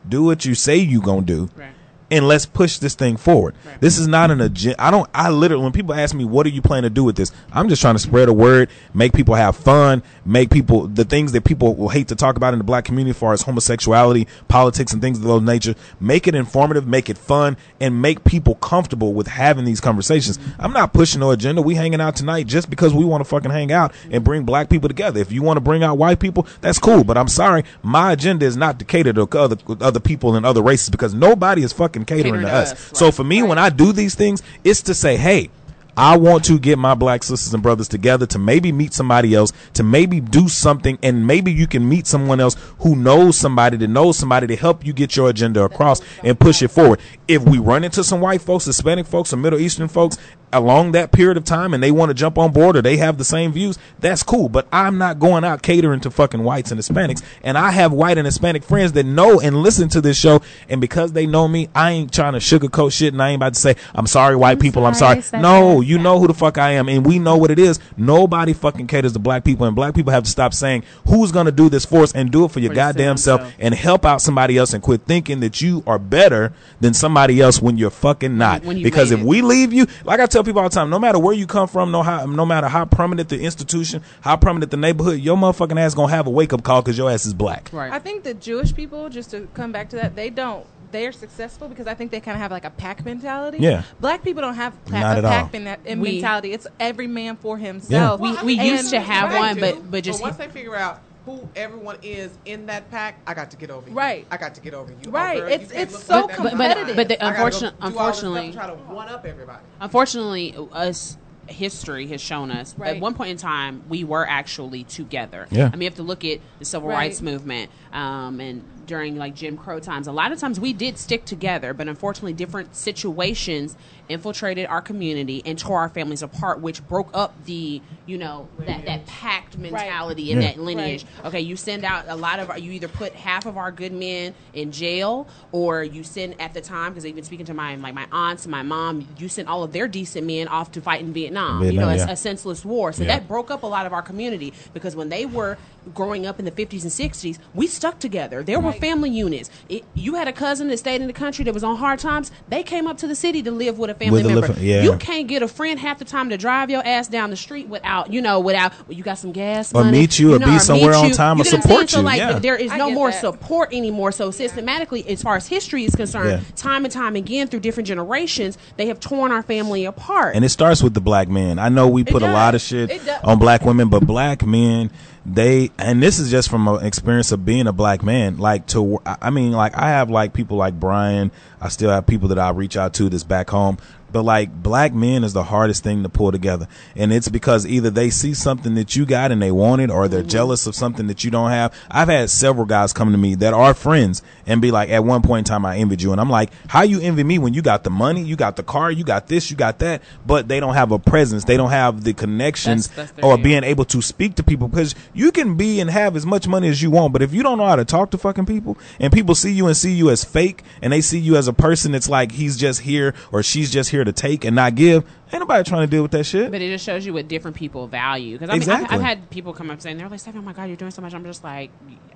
do what you say you gonna do. Right. And let's push this thing forward. This is not an agenda. I don't. I literally, when people ask me, "What are you planning to do with this?" I'm just trying to spread a word, make people have fun, make people the things that people will hate to talk about in the black community, as far as homosexuality, politics, and things of those nature. Make it informative, make it fun, and make people comfortable with having these conversations. Mm-hmm. I'm not pushing no agenda. We hanging out tonight just because we want to fucking hang out and mm-hmm. bring black people together. If you want to bring out white people, that's cool. But I'm sorry, my agenda is not to cater to other other people and other races because nobody is fucking catering Catering to to us. us, So right. for me, when I do these things, it's to say, hey. I want to get my black sisters and brothers together to maybe meet somebody else, to maybe do something, and maybe you can meet someone else who knows somebody that knows somebody to help you get your agenda across and push it forward. If we run into some white folks, Hispanic folks, or Middle Eastern folks along that period of time and they want to jump on board or they have the same views, that's cool. But I'm not going out catering to fucking whites and Hispanics. And I have white and Hispanic friends that know and listen to this show. And because they know me, I ain't trying to sugarcoat shit and I ain't about to say, I'm sorry, white people, I'm sorry, sorry. it's not No, bad. you know who the fuck I am. And we know what it is. Nobody fucking caters to black people. And black people have to stop saying, who's going to do this for us and do it for your For goddamn damn self self. and help out somebody else and quit thinking that you are better than somebody else when you're fucking not. When you because if it. we leave you, like I tell people all the time, no matter where you come from, no how, no matter how prominent the institution, how prominent the neighborhood, your motherfucking ass gonna have a wake up call because your ass is black. Right. I think the Jewish people, just to come back to that, they don't. They are successful because I think they kind of have like a pack mentality. Yeah. Black people don't have pa- Not a at all. pack men- uh, We- mentality. It's every man for himself. We- I we mean, used to have right one, to, but- but just- once they figure out who everyone is in that pack, I got to get over you. Right. I got to get over you. Oh, Right. girl, It's- can't it's so like that. But- but- competitive. but the I gotta go unfortunate- do all this stuff unfortunately- try to one up everybody. unfortunately us history has shown us Right. at one point in time we were actually together Yeah. i mean you have to look at the civil Right. rights movement um, and during like jim crow times. A lot of times we did stick together but unfortunately different situations infiltrated our community and tore our families apart which broke up the you know that, that packed mentality and Yeah. that lineage. Okay you send out a lot of our, you either put half of our good men in jail or you send at the time because even speaking to my like my aunts and my mom you sent all of their decent men off to fight in vietnam, you know it's yeah. a senseless war. So Yeah. that broke up a lot of our community because when they were growing up in the 50s and 60s we stuck together. There were family units it, you had a cousin that stayed in the country that was on hard times they came up to the city to live with a family With member live- yeah. you can't get a friend half the time to drive your ass down the street without you know without well, you got some gas Or money, meet you or know, be somewhere meet on you. time you or get what I'm support saying? so you, like yeah. there is no more that. support anymore so systematically as far as history is concerned Yeah. time and time again through different generations they have torn our family apart And it starts with the black man. I know we put a lot of shit on black women, but black men, they, and this is just from an experience of being a black man. Like to, I mean, like I have like people like Brian. I still have people that I reach out to that's back home. But like black men is the hardest thing to pull together. And it's because either they see something that you got and they want it or they're mm-hmm. jealous of something that you don't have. I've had several guys come to me that are friends and be like, at one point in time, I envied you. And I'm like, how you envy me when you got the money, you got the car, you got this, you got that, but they don't have a presence. They don't have the connections That's- that's or deal. being able to speak to people because you can be and have as much money as you want. But if you don't know how to talk to fucking people and people see you and see you as fake and they see you as a person that's like, he's just here or she's just here to take and not give, ain't nobody trying to deal with that shit. But it just shows you what different people value. Because I mean, Exactly. I've, I've had people come up saying they're like, "Stephanie, oh my god, you're doing so much." I'm just like,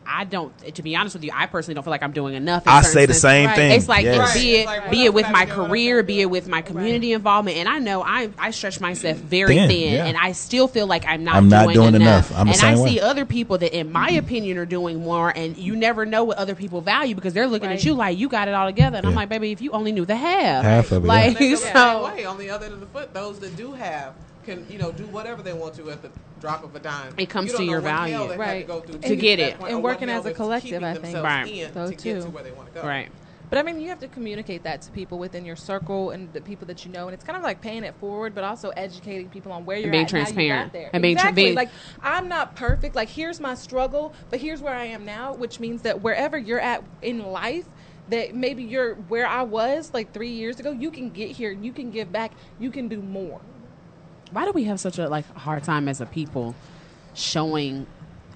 I don't. To be honest with you, I personally don't feel like I'm doing enough. I certain say the senses. same Right. thing. It's like Yes. Right. be it It's like, be it with my am I doing? career, be it with my community involvement, and I know I I stretch myself very Thin, thin, yeah. and I still feel like I'm not I'm not doing, doing enough. enough. I'm the and I same see other people that, in my opinion, are doing more, and you never know what other people value because they're looking at you like you got it all together, and I'm like, baby, if you only knew the half, Half of it, like They go the so. same way. On the other end of the foot, those that do have can you know do whatever they want to at the drop of a dime. It comes You to your value. they've to Right. go through To get get it. point, And working as a collective, keeping I think. themselves Right. in So to get to too. where they want to go. Right. But I mean, you have to communicate that to people within your circle and the people that you know, and it's kind of like paying it forward, but also educating people on where you're being at, and how you transparent. got there. And being tra- being- like I'm not perfect. Like here's my struggle, but here's where I am now, which means that wherever you're at in life, that maybe you're where I was like three years ago, you can get here, you can give back, you can do more. Why do we have such a like hard time as a people showing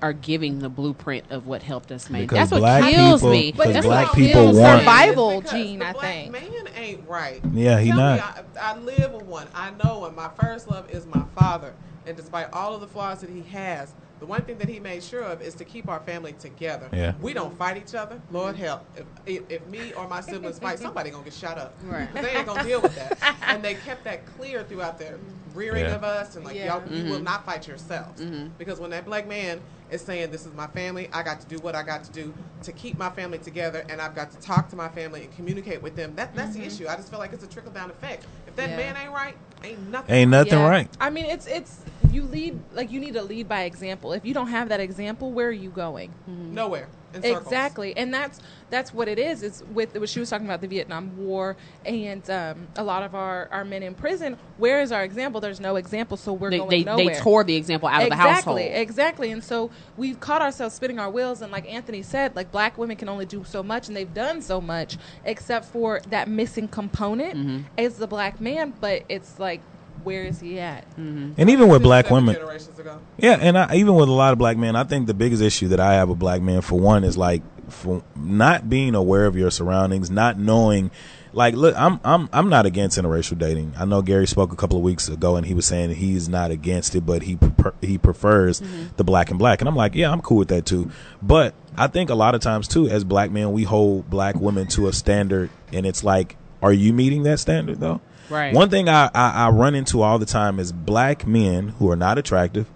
or giving the blueprint of what helped us make? Because That's what kills people- me. because That's black what people want- Survival gene, I think. Man ain't right. Yeah, he Tell not. Me, I, I live with one. I know him. My first love is my father, and despite all of the flaws that he has, the one thing that he made sure of is to keep our family together. Yeah. We don't fight each other. Lord help. If, if, if me or my siblings fight, somebody gonna get shot up. Right. They ain't gonna deal with that. And they kept that clear throughout their rearing Yeah. of us, and like Yeah. y'all, you will mm-hmm. not fight yourselves mm-hmm. because when that black man is saying, "This is my family. I got to do what I got to do to keep my family together, and I've got to talk to my family and communicate with them." That that's the mm-hmm. issue. I just feel like it's a trickle down effect. If that Yeah. man ain't right, ain't nothing. Ain't nothing Yeah. right. I mean, it's it's you lead like you need to lead by example. If you don't have that example, where are you going? nowhere. In circles. Exactly, and that's that's what it is. It's with what she was talking about the Vietnam War and um, a lot of our, our men in prison. Where is our example? There's no example, so we're They, going they, nowhere. they tore the example out of the exactly, household. exactly. And so we've caught ourselves spinning our wheels, and like Anthony said, like black women can only do so much, and they've done so much, except for that missing component Mm-hmm. is the black man. But it's like, where is he at? Mm-hmm. And even with black women, ago. Yeah, and I, even with a lot of black men, I think the biggest issue that I have with black men, for one, is like for not being aware of your surroundings, not knowing. Like, look, I'm I'm I'm not against interracial dating. I know Gary spoke a couple of weeks ago, and he was saying he's not against it, but he prefer, he prefers the black and black. And I'm like, yeah, I'm cool with that too. But I think a lot of times too, as black men, we hold black women to a standard, and it's like, are you meeting that standard though? Right. One thing I, I, I run into all the time is black men who are not attractive,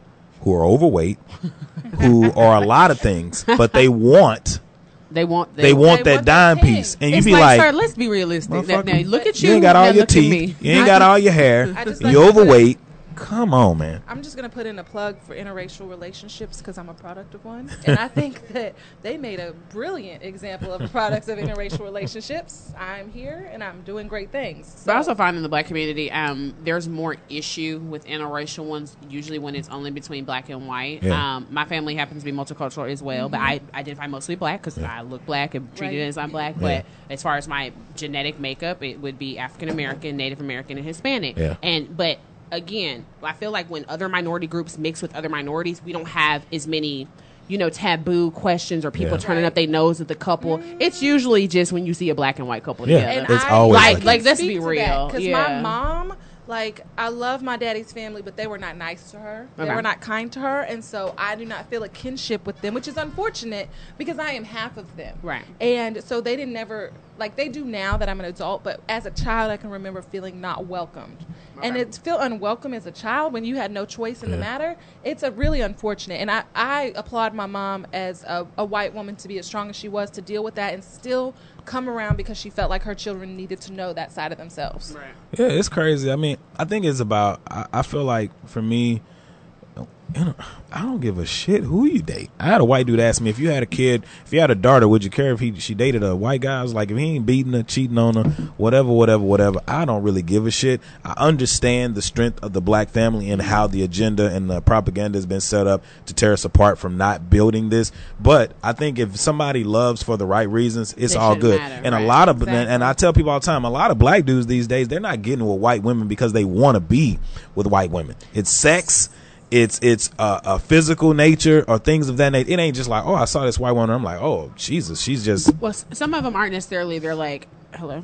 who are overweight, who are a lot of things, but they want They want they, want they that want dime piece, and you be like, like, sir, let's be realistic. Now, now, look at you. you ain't got all your teeth, you ain't got all your hair, I you like to put it- overweight. Come on, man. I'm just gonna put in a plug for interracial relationships because I'm a product of one, and I think that they made a brilliant example of products of interracial relationships. I'm here and I'm doing great things. But I also find in the black community, um, there's more issue with interracial ones. Usually, when it's only between black and white. Yeah. Um, my family happens to be multicultural as well, but I identify mostly black because I look black and treated Right. as I'm black. But as far as my genetic makeup, it would be African American, Native American, and Hispanic. Yeah. And but again, I feel like when other minority groups mix with other minorities, we don't have as many. You know, taboo questions or people Yeah. turning Right. up their nose at the couple. It's usually just when you see a black and white couple Yeah. together. and It's I, always I like can that. Like, let's be to real. because Yeah. my mom, like, I love my daddy's family, but they were not nice to her. They were not kind to her, and so I do not feel a kinship with them, which is unfortunate because I am half of them. Right. And so they didn't never like they do now that I'm an adult, but as a child, I can remember feeling not welcomed. And Okay. it's feel unwelcome as a child when you had no choice in the matter. It's a really unfortunate, and I I applaud my mom as a, a white woman to be as strong as she was to deal with that and still come around because she felt like her children needed to know that side of themselves. Yeah, it's crazy. I mean, I think it's about. I, I feel like for me, you know, I don't give a shit who you date. I had a white dude ask me if you had a kid, if you had a daughter, would you care if he she dated a white guy? I was like, if he ain't beating her, cheating on her, whatever, whatever, whatever. I don't really give a shit. I understand the strength of the black family and how the agenda and the propaganda has been set up to tear us apart from not building this. But I think if somebody loves for the right reasons, it's It all good. matter, and a lot of Exactly. and I tell people all the time, a lot of black dudes these days, they're not getting with white women because they want to be with white women. It's sex. It's it's uh, a physical nature or things of that nature. It ain't just like oh I saw this white woman. I'm like oh Jesus she's just Well, some of them aren't necessarily. They're like, hello.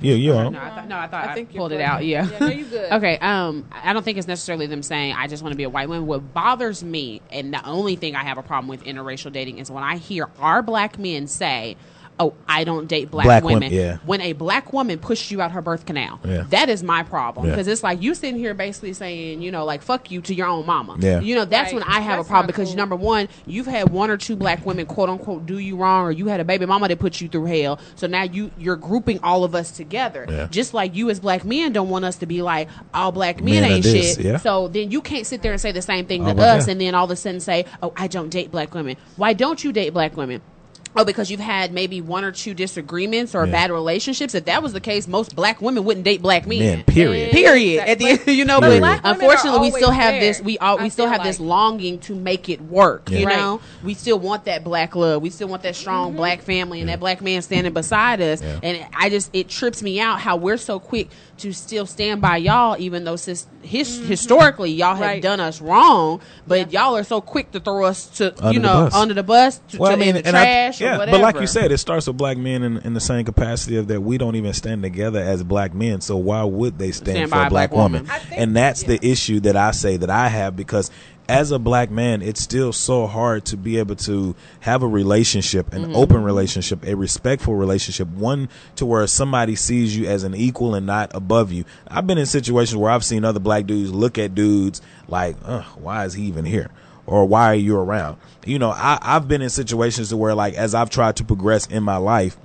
yeah you No, I thought, no, I thought I, think you're pulled it out. Yeah. Yeah, no, you good. okay. Um, I don't think it's necessarily them saying I just want to be a white woman. What bothers me, and the only thing I have a problem with interracial dating is when I hear our black men say. Oh, I don't date black, Black women. women, yeah. When a black woman pushed you out her birth canal, Yeah. that is my problem Yeah. because it's like you sitting here basically saying, you know, like fuck you to your own mama. Yeah. You know, that's Right. when I have That's a problem because cool. number one, you've had one or two black women quote unquote do you wrong, or you had a baby mama that put you through hell. So now you you're grouping all of us together. Yeah. Just like you as black men don't want us to be like all black men, Men ain't this, shit. yeah. So then you can't sit there and say the same thing Oh, to well, us yeah. and then all of a sudden say, "Oh, I don't date black women." Why don't you date black women? Oh, because you've had maybe one or two disagreements or Yeah. bad relationships. If that was the case, most black women wouldn't date black men. Men, period. Period. At the end, you know, Period. but unfortunately, we still have there, this. We all we I still feel have this longing to make it work. Yeah. You Right. know, we still want that black love. We still want that strong Mm-hmm. black family and that black man standing beside us. Yeah. And I just it trips me out how we're so quick to still stand by y'all, even though sis, his, historically y'all have Mm-hmm. Done us wrong. But y'all are so quick to throw us to Under you know bus. under the bus, to, Well, to I mean, in the and I- trash or yeah, whatever. but like you said, it starts with black men in, in the same capacity of that we don't even stand together as black men. So why would they stand, Stand for by a a black, black woman? woman. Think- and that's yeah. the issue that I say that I have because as a black man, it's still so hard to be able to have a relationship, an Mm-hmm. open relationship, a respectful relationship, one to where somebody sees you as an equal and not above you. I've been in situations where I've seen other black dudes look at dudes like, Ugh, why is he even here? or why are you around? You know, I, I've been in situations to where like as I've tried to progress in my life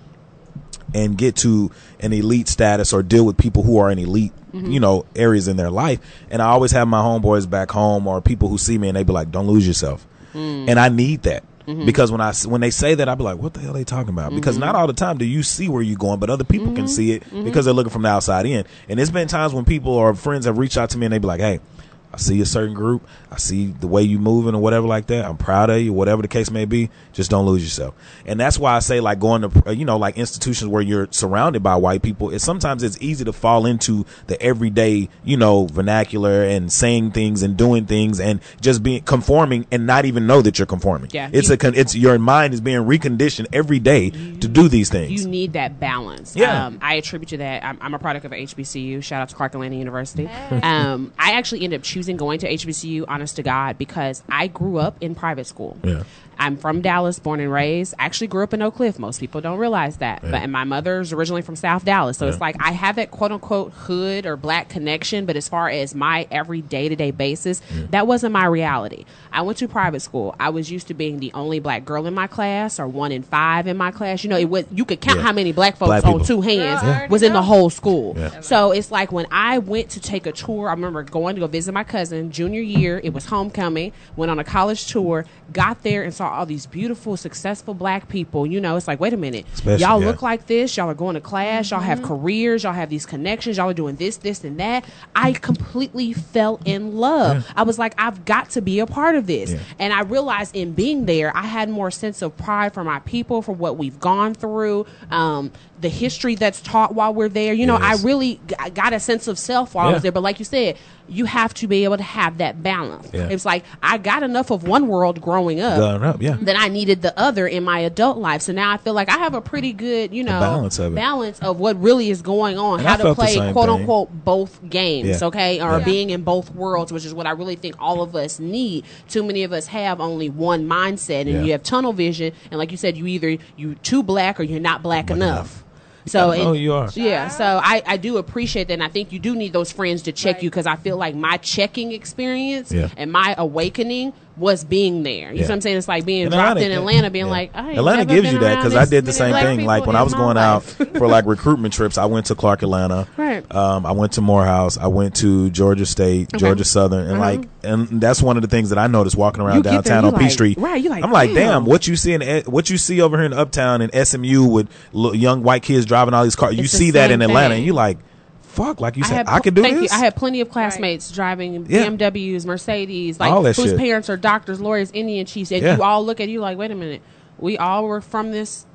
and get to an elite status or deal with people who are an elite, Mm-hmm. you know, areas in their life. And I always have my homeboys back home or people who see me and they be like, don't lose yourself. Mm. And I need that. Mm-hmm. Because when I when they say that, I be like, "What the hell are they talking about?" Because mm-hmm. not all the time do you see where you're going, but other people can see it because they're looking from the outside in. And there's been times when people or friends have reached out to me and they be like, "Hey, I see a certain group. I see the way you moving or whatever like that. I'm proud of you, whatever the case may be. Just don't lose yourself. And that's why I say like going to, uh, you know, like institutions where you're surrounded by white people. It's sometimes it's easy to fall into the everyday, you know, vernacular and saying things and doing things and just being conforming and not even know that you're conforming. Yeah. It's You- a, con- it's your mind is being reconditioned every day to do these things. You need that balance. Yeah. Um, I attribute to that. I'm, I'm a product of HBCU. Shout out to Clark Atlanta University. Um, I actually ended up choosing going to HBCU, honest to God, because I grew up in private school. Yeah. I'm from Dallas, born and raised. I actually grew up in Oak Cliff. Most people don't realize that. But and my mother's originally from South Dallas. So it's like I have that quote unquote hood or black connection, but as far as my every day to day basis, that wasn't my reality. I went to private school. I was used to being the only black girl in my class or one in five in my class. You know, it was you could count Yeah. how many black folks Black on two hands Girl, was in the whole school. Yeah. So it's like when I went to take a tour, I remember going to go visit my cousin junior year. It was homecoming. Went on a college tour. Got there and saw all these beautiful, successful black people. You know, it's like, wait a minute, Especially, y'all yeah. look like this. Y'all are going to class. Y'all have careers. Y'all have these connections. Y'all are doing this, this, and that. I completely fell in love. I was like, I've got to be a part of this. Yeah. And I realized in being there, I had more sense of pride for my people, for what we've gone through, um, the history that's taught while we're there. You know, I really g- I got a sense of self while I was there. But like you said, you have to be able to have that balance. Yeah. It's like I got enough of one world growing up. Growing up, yeah. That I needed the other in my adult life. So now I feel like I have a pretty good, you know, balance of it. balance of what really is going on, And how I to play quote thing. unquote both games, Yeah. okay, or Yeah. being in both worlds, which is what I really think all of us need. Too many of us have only one mindset, and you have tunnel vision, and like you said, you either you too black or you're not black enough. enough. So I know it- oh, you are. yeah. So I, I do appreciate that, and I think you do need those friends to check Right. you because I feel like my checking experience Yeah. and my awakening was being there. You Yeah. know what I'm saying? It's like being And dropped in Atlanta- Atlanta, being yeah. like, I Atlanta gives you that because I did the same thing. Like when I was going out for like recruitment trips, I went to Clark Atlanta. Right. Um, I went to Morehouse. I went to Georgia State, Georgia Southern, and like, and that's one of the things that I noticed walking around You get there, downtown on like- Peachtree. right, you like, I'm like, damn, damn. what you see in what you see over here in Uptown and SMU with young white kids driving all these cars. You It's the see that in Atlanta, thing. and you like, fuck, like you said, I, pl- could do thank this. You. I had plenty of classmates driving Yeah. BMWs, Mercedes, like All that whose shit. parents are doctors, lawyers, Indian chiefs, and Yeah. you all look at you like, wait a minute, we all were from this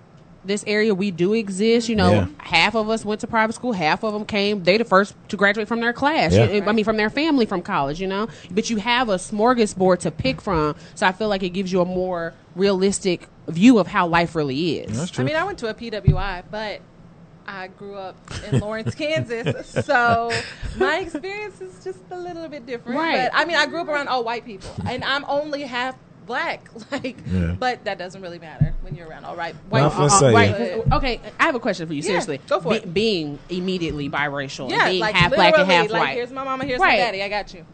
this area. We do exist. You know, Yeah. half of us went to private school. Half of them came. They the first to graduate from their class. Yeah. You- I mean, from their family from college. You know, but you have a smorgasbord to pick from. So I feel like it gives you a more realistic view of how life really is. That's true. I mean, I went to a PWI, but I grew up in Lawrence, Kansas, so my experience is just a little bit different. Right. But I mean, I grew up around all white people, and I'm only half black. Like, Yeah. but that doesn't really matter. when you're around all right Well, white I'm finna people. right. yeah. Okay, I have a question for you. Yeah, Seriously, go for Be- it. Being immediately biracial, Yeah, and being like half black and half like, white. Here's my mama, here's Right. my daddy. I got you.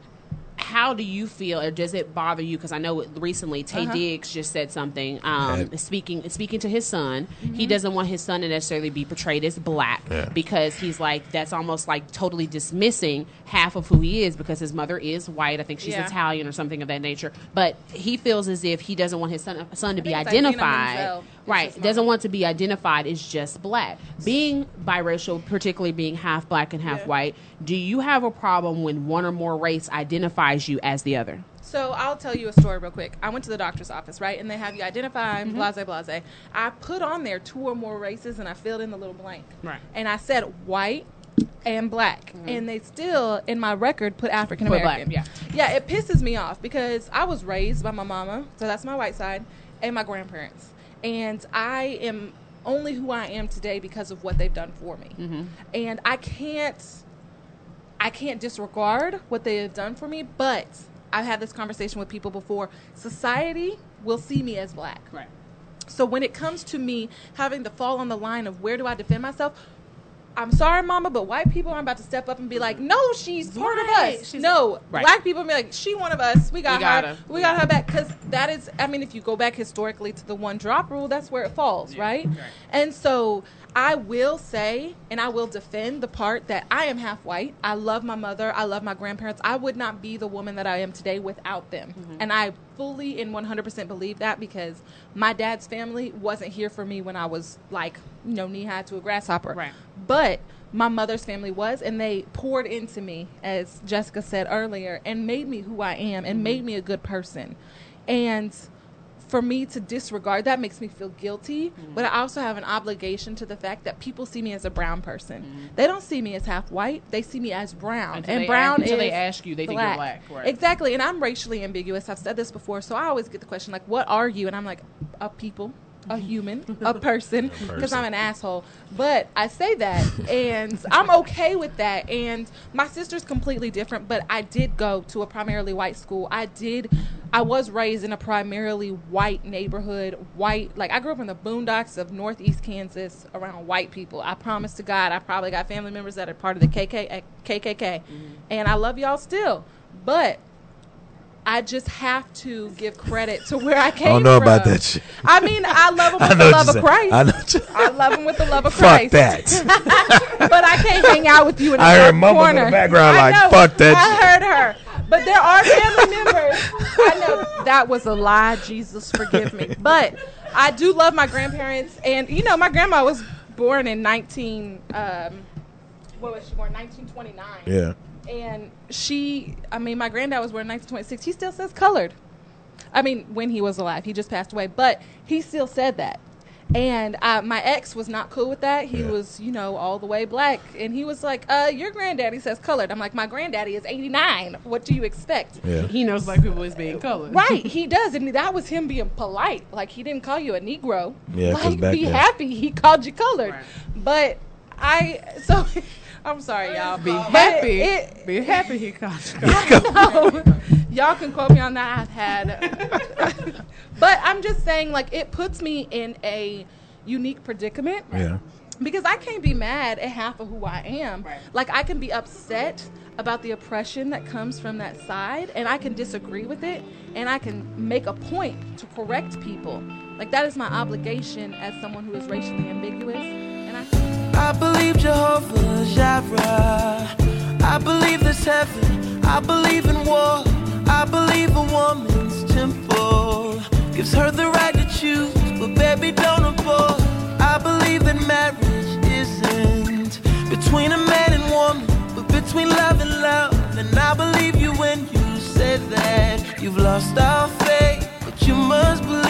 How do you feel, or does it bother you? Because I know recently Taye Uh-huh. Diggs just said something. Um, Yeah. Speaking speaking to his son, Mm-hmm. he doesn't want his son to necessarily be portrayed as black Yeah. because he's like that's almost like totally dismissing half of who he is because his mother is white. I think she's Yeah. Italian or something of that nature. But he feels as if he doesn't want his son son to be think like identified. Right, doesn't want to be identified as just black. Being biracial, particularly being half black and half Yeah. white, do you have a problem when one or more race identifies you as the other? So I'll tell you a story real quick. I went to the doctor's office, right, and they have you identify Mm-hmm. blase blase. I put on there two or more races, and I filled in the little blank. Right. And I said white and black, and they still in my record put African Mm-hmm. American. yeah. Yeah, it pisses me off because I was raised by my mama, so that's my white side, and my grandparents, and I am only who I am today because of what they've done for me, Mm-hmm. and I can't. I can't disregard what they have done for me, but I've had this conversation with people before. Society will see me as black. Right. So when it comes to me having to fall on the line of where do I defend myself, I'm sorry, mama, but white people aren't about to step up and be like, no, she's part Right. of us. She's- no, Right. black people be like, she one of us. We got We got her. her. We got her back. Because that is, I mean, if you go back historically to the one drop rule, that's where it falls, right? And so I will say, and I will defend the part that I am half white. I love my mother. I love my grandparents. I would not be the woman that I am today without them. Mm-hmm. And I fully and 100% believe that because my dad's family wasn't here for me when I was like, you know, knee high to a grasshopper. Right. But my mother's family was, and they poured into me, as Jessica said earlier, and made me who I am and mm-hmm. made me a good person. And for me to disregard that makes me feel guilty, Mm-hmm. but I also have an obligation to the fact that people see me as a brown person. Mm-hmm. They don't see me as half white; they see me as brown. Until and brown ask- until they ask you, they think you're black, right. Exactly, and I'm racially ambiguous. I've said this before, so I always get the question like, "What are you?" And I'm like, "A people." A human, a person, because I'm an asshole. But I say that, and I'm okay with that. And my sister's completely different, but I did go to a primarily white school. I did, I was raised in a primarily white neighborhood. White, like I grew up in the boondocks of Northeast Kansas around white people. I promise to God, I probably got family members that are part of the KK, KKK, eh, mm-hmm. and I love y'all still. But I just have to give credit to where I came from. I don't know about that shit. I mean, I love him I with the love of Christ. I know I love him with the love of Fuck Christ. that. but I can't hang out with you in the I heard dark mumbles in the background I like, know. "Fuck that I shit." heard her. But there are family members. I know that was a lie. Jesus, forgive me. But I do love my grandparents, and you know, my grandma was born in 19. Um, what was she born? 1929. Yeah. And she, I mean, my granddad was born in 1926. He still says colored. I mean, when he was alive, he just passed away, but he still said that. And uh, my ex was not cool with that. He Yeah. was, you know, all the way black, and he was like, "Uh, your granddaddy says colored." I'm like, "My granddaddy is 89. What do you expect?" Yeah. He knows black people is being colored. Right, he does, and that was him being polite. Like he didn't call you a Negro. Yeah, 'cause like back be then- happy he called you colored. Right. But I, so I'm sorry, y'all. Be happy. it- be happy he caught you. no. Y'all can quote me on that. I've had. but I'm just saying, like, it puts me in a unique predicament. Yeah. Because I can't be mad at half of who I am. Right. Like, I can be upset about the oppression that comes from that side, and I can disagree with it, and I can make a point to correct people. Like, that is my obligation as someone who is racially ambiguous. And I. I believe Jehovah Jireh. I believe there's heaven. I believe in war. I believe a woman's temple gives her the right to choose, but baby, don't abort. I believe that marriage isn't between a man and woman, but between love and love. And I believe you when you say that you've lost all faith, but you must believe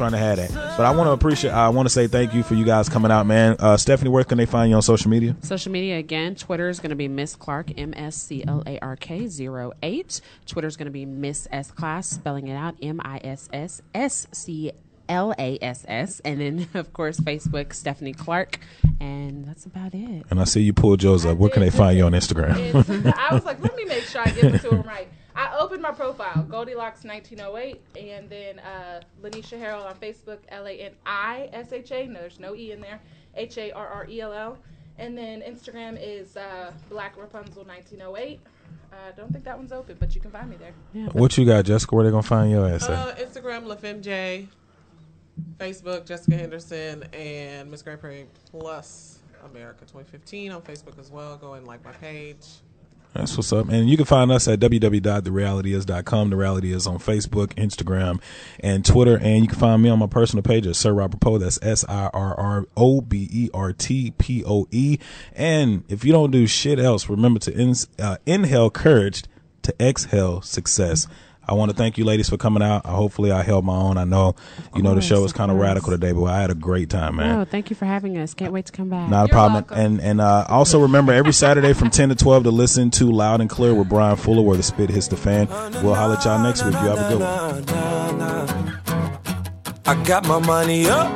trying to have that. But I want to appreciate, I want to say thank you for you guys coming out, man. Uh, Stephanie, where can they find you on social media? Social media again. Twitter is going to be Miss Clark M S C L A R K 08. Twitter is going to be Miss S Class, spelling it out M I S S S C L A S S. And then, of course, Facebook, Stephanie Clark. And that's about it. And I see you pulled yours up. Where can they find you on Instagram? I was like, let me make sure I give it to him right. I opened my profile, Goldilocks 1908, and then uh, Lanisha Harrell on Facebook, L A N I S H A. No, there's no E in there. H A R R E L L. And then Instagram is uh, Black Rapunzel 1908. I don't think that one's open, but you can find me there. Yeah. what you got, Jessica? Where they gonna find your ass? Uh, Instagram, LaFemJ. Facebook, Jessica Henderson, and Miss Great Parade Plus America 2015 on Facebook as well. Go and like my page. That's what's up. And you can find us at www.therealityis.com. The Reality is on Facebook, Instagram, and Twitter. And you can find me on my personal page at Sir Robert Poe. That's S I R R O B E R T P O E. And if you don't do shit else, remember to in, uh, inhale courage to exhale success. I want to thank you ladies for coming out. Hopefully I held my own. I know, you know, the show was kind of radical today, but I had a great time, man. Oh, thank you for having us. Can't wait to come back. Not a problem. And and uh, also remember every Saturday from ten to twelve to listen to Loud and Clear with Brian Fuller, where the spit hits the fan. We'll holler at y'all next week. You have a good one. I got my money up.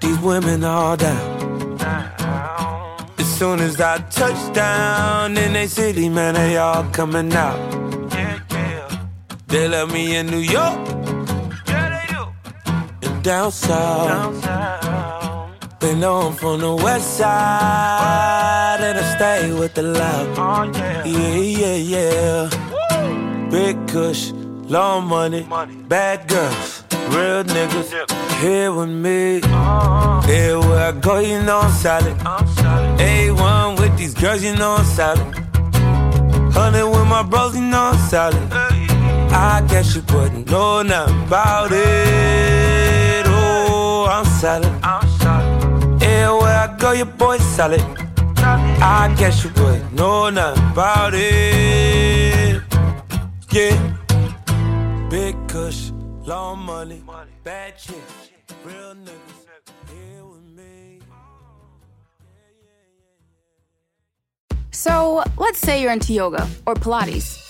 These women all down. As soon as I touch down in they city, man, they all coming out. They love me in New York. yeah they And down south. They know I'm from the west side. And I stay with the loud. Oh, yeah, yeah, yeah. Big kush, long money, bad girls, real niggas here with me. Uh-huh. Everywhere I go, you know I'm solid. A1 with these girls, you know I'm solid. Hundred with my bros, you know I'm solid. I guess you wouldn't know nothing about it. Oh, I'm solid. Everywhere I go, your boy's solid. I guess you wouldn't know nothing about it. Yeah. Big kush, long money, bad chicks, real niggas here with me. So, let's say you're into yoga or Pilates,